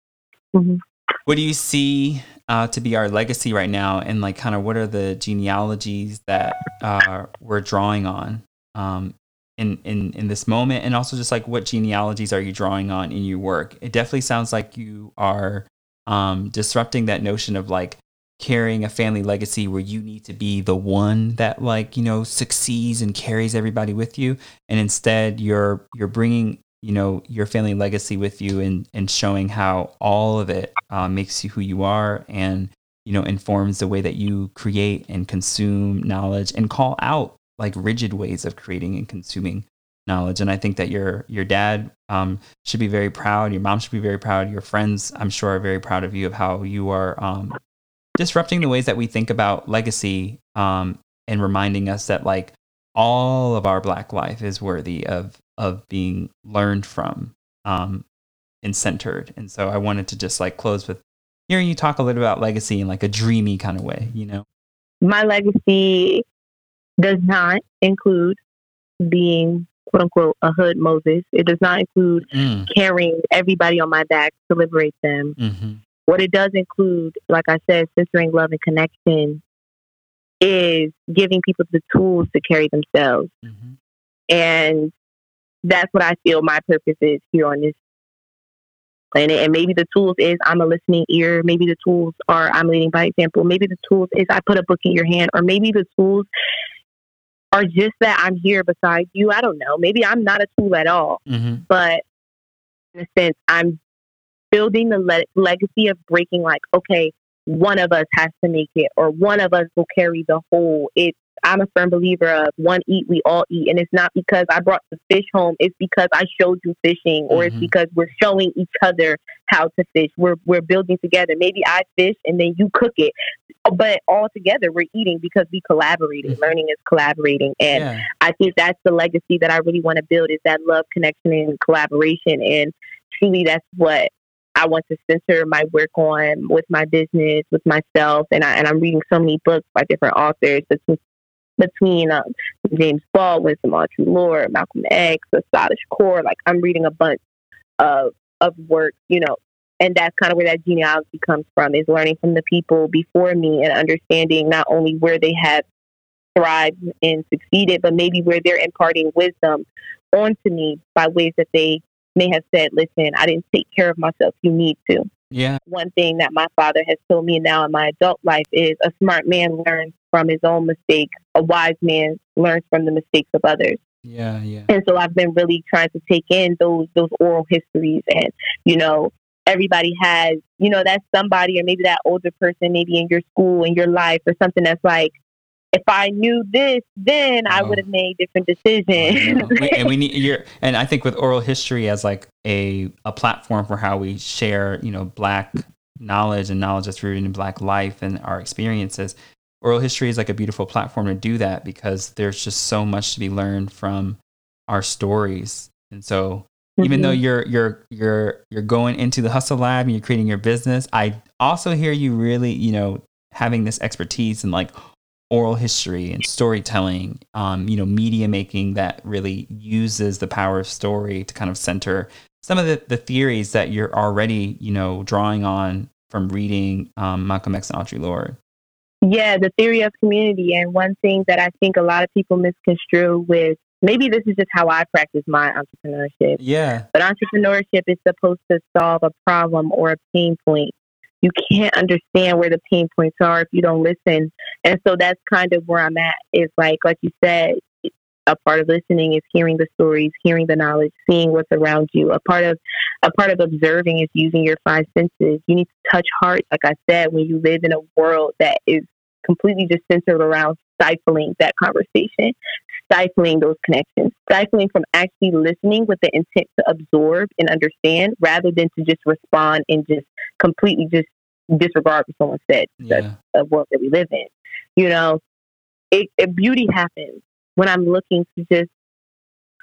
mm-hmm. what do you see uh, to be our legacy right now, and like kind of what are the genealogies that uh, we're drawing on um, in in in this moment, and also just like what genealogies are you drawing on in your work? It definitely sounds like you are um, disrupting that notion of like carrying a family legacy where you need to be the one that like you know succeeds and carries everybody with you and instead you're you're bringing you know your family legacy with you and and showing how all of it uh, makes you who you are and you know informs the way that you create and consume knowledge and call out like rigid ways of creating and consuming knowledge. And i think that your your dad um, should be very proud your mom should be very proud your friends i'm sure are very proud of you of how you are um, disrupting the ways that we think about legacy um, and reminding us that like all of our black life is worthy of of being learned from um, and centered. And so I wanted to just like close with hearing you talk a little about legacy in like a dreamy kind of way, you know? My legacy does not include being quote unquote a hood Moses. It does not include mm. carrying everybody on my back to liberate them. Mm-hmm. What it does include, like I said, centering love and connection is giving people the tools to carry themselves. Mm-hmm. And that's what I feel my purpose is here on this planet. And maybe the tools is I'm a listening ear. Maybe the tools are I'm leading by example. Maybe the tools is I put a book in your hand, or maybe the tools are just that I'm here beside you. I don't know. Maybe I'm not a tool at all, mm-hmm. but in a sense, I'm building the le- legacy of breaking. Like, okay, one of us has to make it, or one of us will carry the whole. It's I'm a firm believer of one eat, we all eat. And it's not because I brought the fish home, it's because I showed you fishing, or mm-hmm. it's because we're showing each other how to fish. We're we're building together. Maybe I fish and then you cook it. But all together we're eating because we collaborated. Mm-hmm. Learning is collaborating. And yeah. I think that's the legacy that I really want to build is that love, connection and collaboration. And truly that's what I want to center my work on with my business, with myself, and I and I'm reading so many books by different authors between um, James Baldwin, Audre Lorde, Malcolm X, the Scottish Core. Like I'm reading a bunch of of work, you know, and that's kind of where that genealogy comes from is learning from the people before me and understanding not only where they have thrived and succeeded, but maybe where they're imparting wisdom onto me by ways that they may have said, listen, I didn't take care of myself. You need to. Yeah. One thing that my father has told me now in my adult life is a smart man learns from his own mistakes. A wise man learns from the mistakes of others. Yeah, yeah. And so I've been really trying to take in those those oral histories and, you know, everybody has, you know, that's somebody or maybe that older person maybe in your school in your life or something that's like if I knew this, then I Oh. would have made different decisions. We- and we *laughs* need your and I think with oral history as like a a platform for how we share, you know, black knowledge and knowledge that's rooted in black life and our experiences. Oral history is like a beautiful platform to do that because there's just so much to be learned from our stories. And so even though Mhm. you're you're you're you're going into the hustle lab and you're creating your business, I also hear you really, you know, having this expertise in like oral history and storytelling, um, you know, media making that really uses the power of story to kind of center some of the, the theories that you're already, you know, drawing on from reading um, Malcolm X and Audre Lorde. Yeah, the theory of community. And one thing that I think a lot of people misconstrue with maybe this is just how I practice my entrepreneurship, Yeah. but entrepreneurship is supposed to solve a problem or a pain point. You can't understand where the pain points are if you don't listen. And so that's kind of where I'm at. Is like, like you said, a part of listening is hearing the stories, hearing the knowledge, seeing what's around you. A part of a part of observing is using your five senses. You need to touch heart, like I said, when you live in a world that is completely just centered around stifling that conversation, stifling those connections, stifling from actually listening with the intent to absorb and understand rather than to just respond and just completely just disregard what someone said. That's a world that we live in. You know, it, it beauty happens when I'm looking to just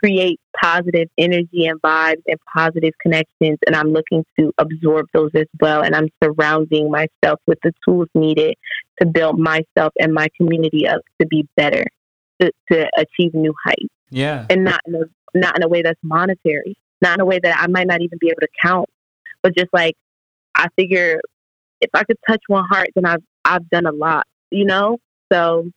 create positive energy and vibes and positive connections and I'm looking to absorb those as well and I'm surrounding myself with the tools needed to build myself and my community up to be better to, to achieve new heights Yeah. and not in a not in a way that's monetary not in a way that I might not even be able to count but just like I figure if I could touch one heart then I've I've done a lot you know so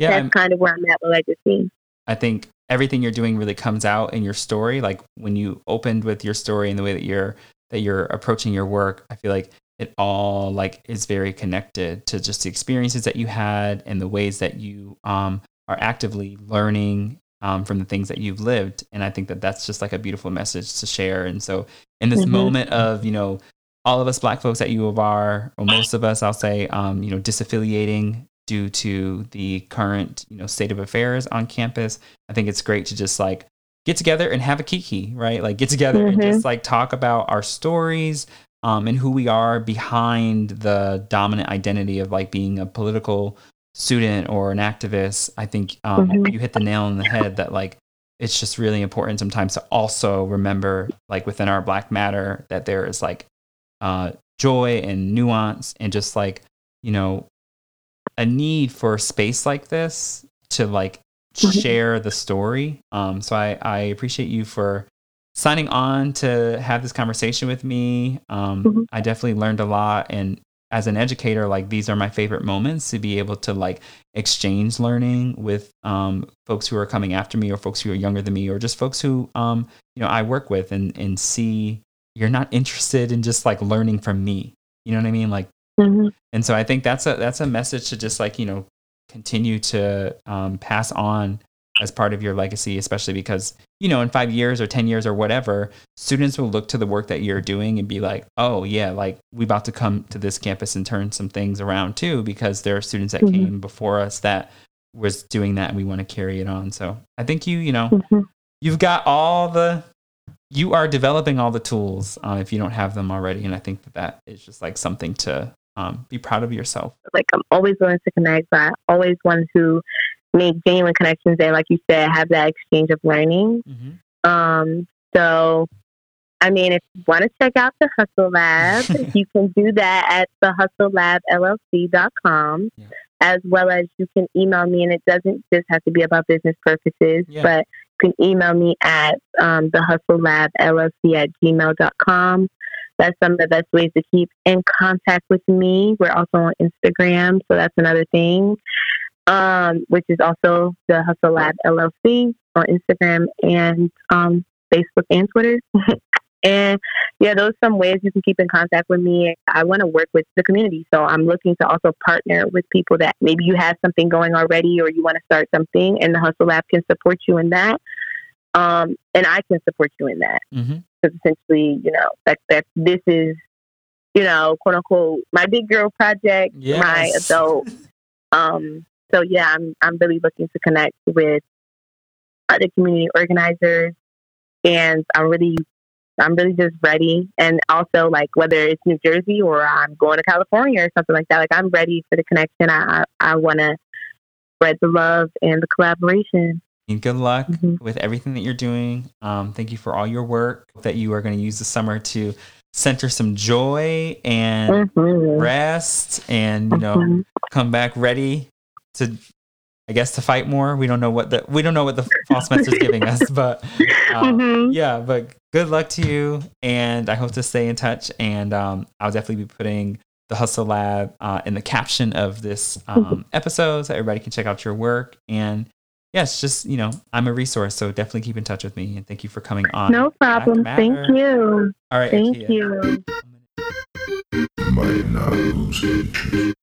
Yeah. that's I'm- kind of where I'm at with legacy I think everything you're doing really comes out in your story. Like when you opened with your story and the way that you're that you're approaching your work, I feel like it all like is very connected to just the experiences that you had and the ways that you um, are actively learning um, from the things that you've lived. And I think that that's just like a beautiful message to share. And so in this Mhm. moment of you know all of us black folks at U of R, or most of us, I'll say, um, you know, disaffiliating due to the current, you know, state of affairs on campus. I think it's great to just like get together and have a kiki, right? Like get together and Mhm. just like talk about our stories um, and who we are behind the dominant identity of like being a political student or an activist. I think um, Mhm. you hit the nail on the head that like it's just really important sometimes to also remember like within our black matter that there is like uh, joy and nuance and just like you know a need for a space like this to like Mhm. share the story um so i i appreciate you for signing on to have this conversation with me um Mhm. i definitely learned a lot and as an educator like these are my favorite moments to be able to like exchange learning with um folks who are coming after me or folks who are younger than me or just folks who um you know i work with and and see you're not interested in just like learning from me you know what i mean like hmm and so I think that's a that's a message to just like you know continue to um, pass on as part of your legacy, especially because you know in five years or ten years or whatever, students will look to the work that you're doing and be like, oh yeah, like we about to come to this campus and turn some things around too, because there are students that Mhm. came before us that was doing that, and we want to carry it on. So I think you you know hmm you've got all the you are developing all the tools uh, if you don't have them already, and I think that that is just like something to um, be proud of yourself. like I'm always willing to connect, but I always want to make genuine connections and, like you said, have that exchange of learning. Mm-hmm. Um, so, I mean, if you want to check out the Hustle Lab, *laughs* you can do that at thehustlelabllc.com, Yeah. as well as you can email me, and it doesn't just have to be about business purposes, Yeah. but you can email me at um, thehustlelabllc at gmail.com. That's some of the best ways to keep in contact with me. We're also on Instagram, so that's another thing, um, which is also the Hustle Lab LLC on Instagram and um, Facebook and Twitter. *laughs* and yeah, those are some ways you can keep in contact with me. I want to work with the community, so I'm looking to also partner with people that maybe you have something going already or you want to start something, and the Hustle Lab can support you in that. Um, and I can support you in that Mm-hmm. because essentially, you know, that that this is, you know, quote unquote, my big girl project, my adult *laughs* um, so yeah, I'm I'm really looking to connect with other community organizers, and I'm really I'm really just ready. And also, like whether it's New Jersey or I'm going to California or something like that, like I'm ready for the connection. I I, I want to spread the love and the collaboration. And good luck Mhm. with everything that you're doing. Um, thank you for all your work that you are going to use the summer to center some joy and Mhm. rest and you know Mhm. come back ready to I guess to fight more. We don't know what the we don't know what the fall semester is giving us, *laughs* but uh, Mhm. yeah, but good luck to you, and I hope to stay in touch. And um, I'll definitely be putting the Hustle Lab uh, in the caption of this um, episode, so everybody can check out your work. And yes, just you know, I'm a resource, so definitely keep in touch with me. And thank you for coming on. No problem. Thank you. All right, Thank Akia. you.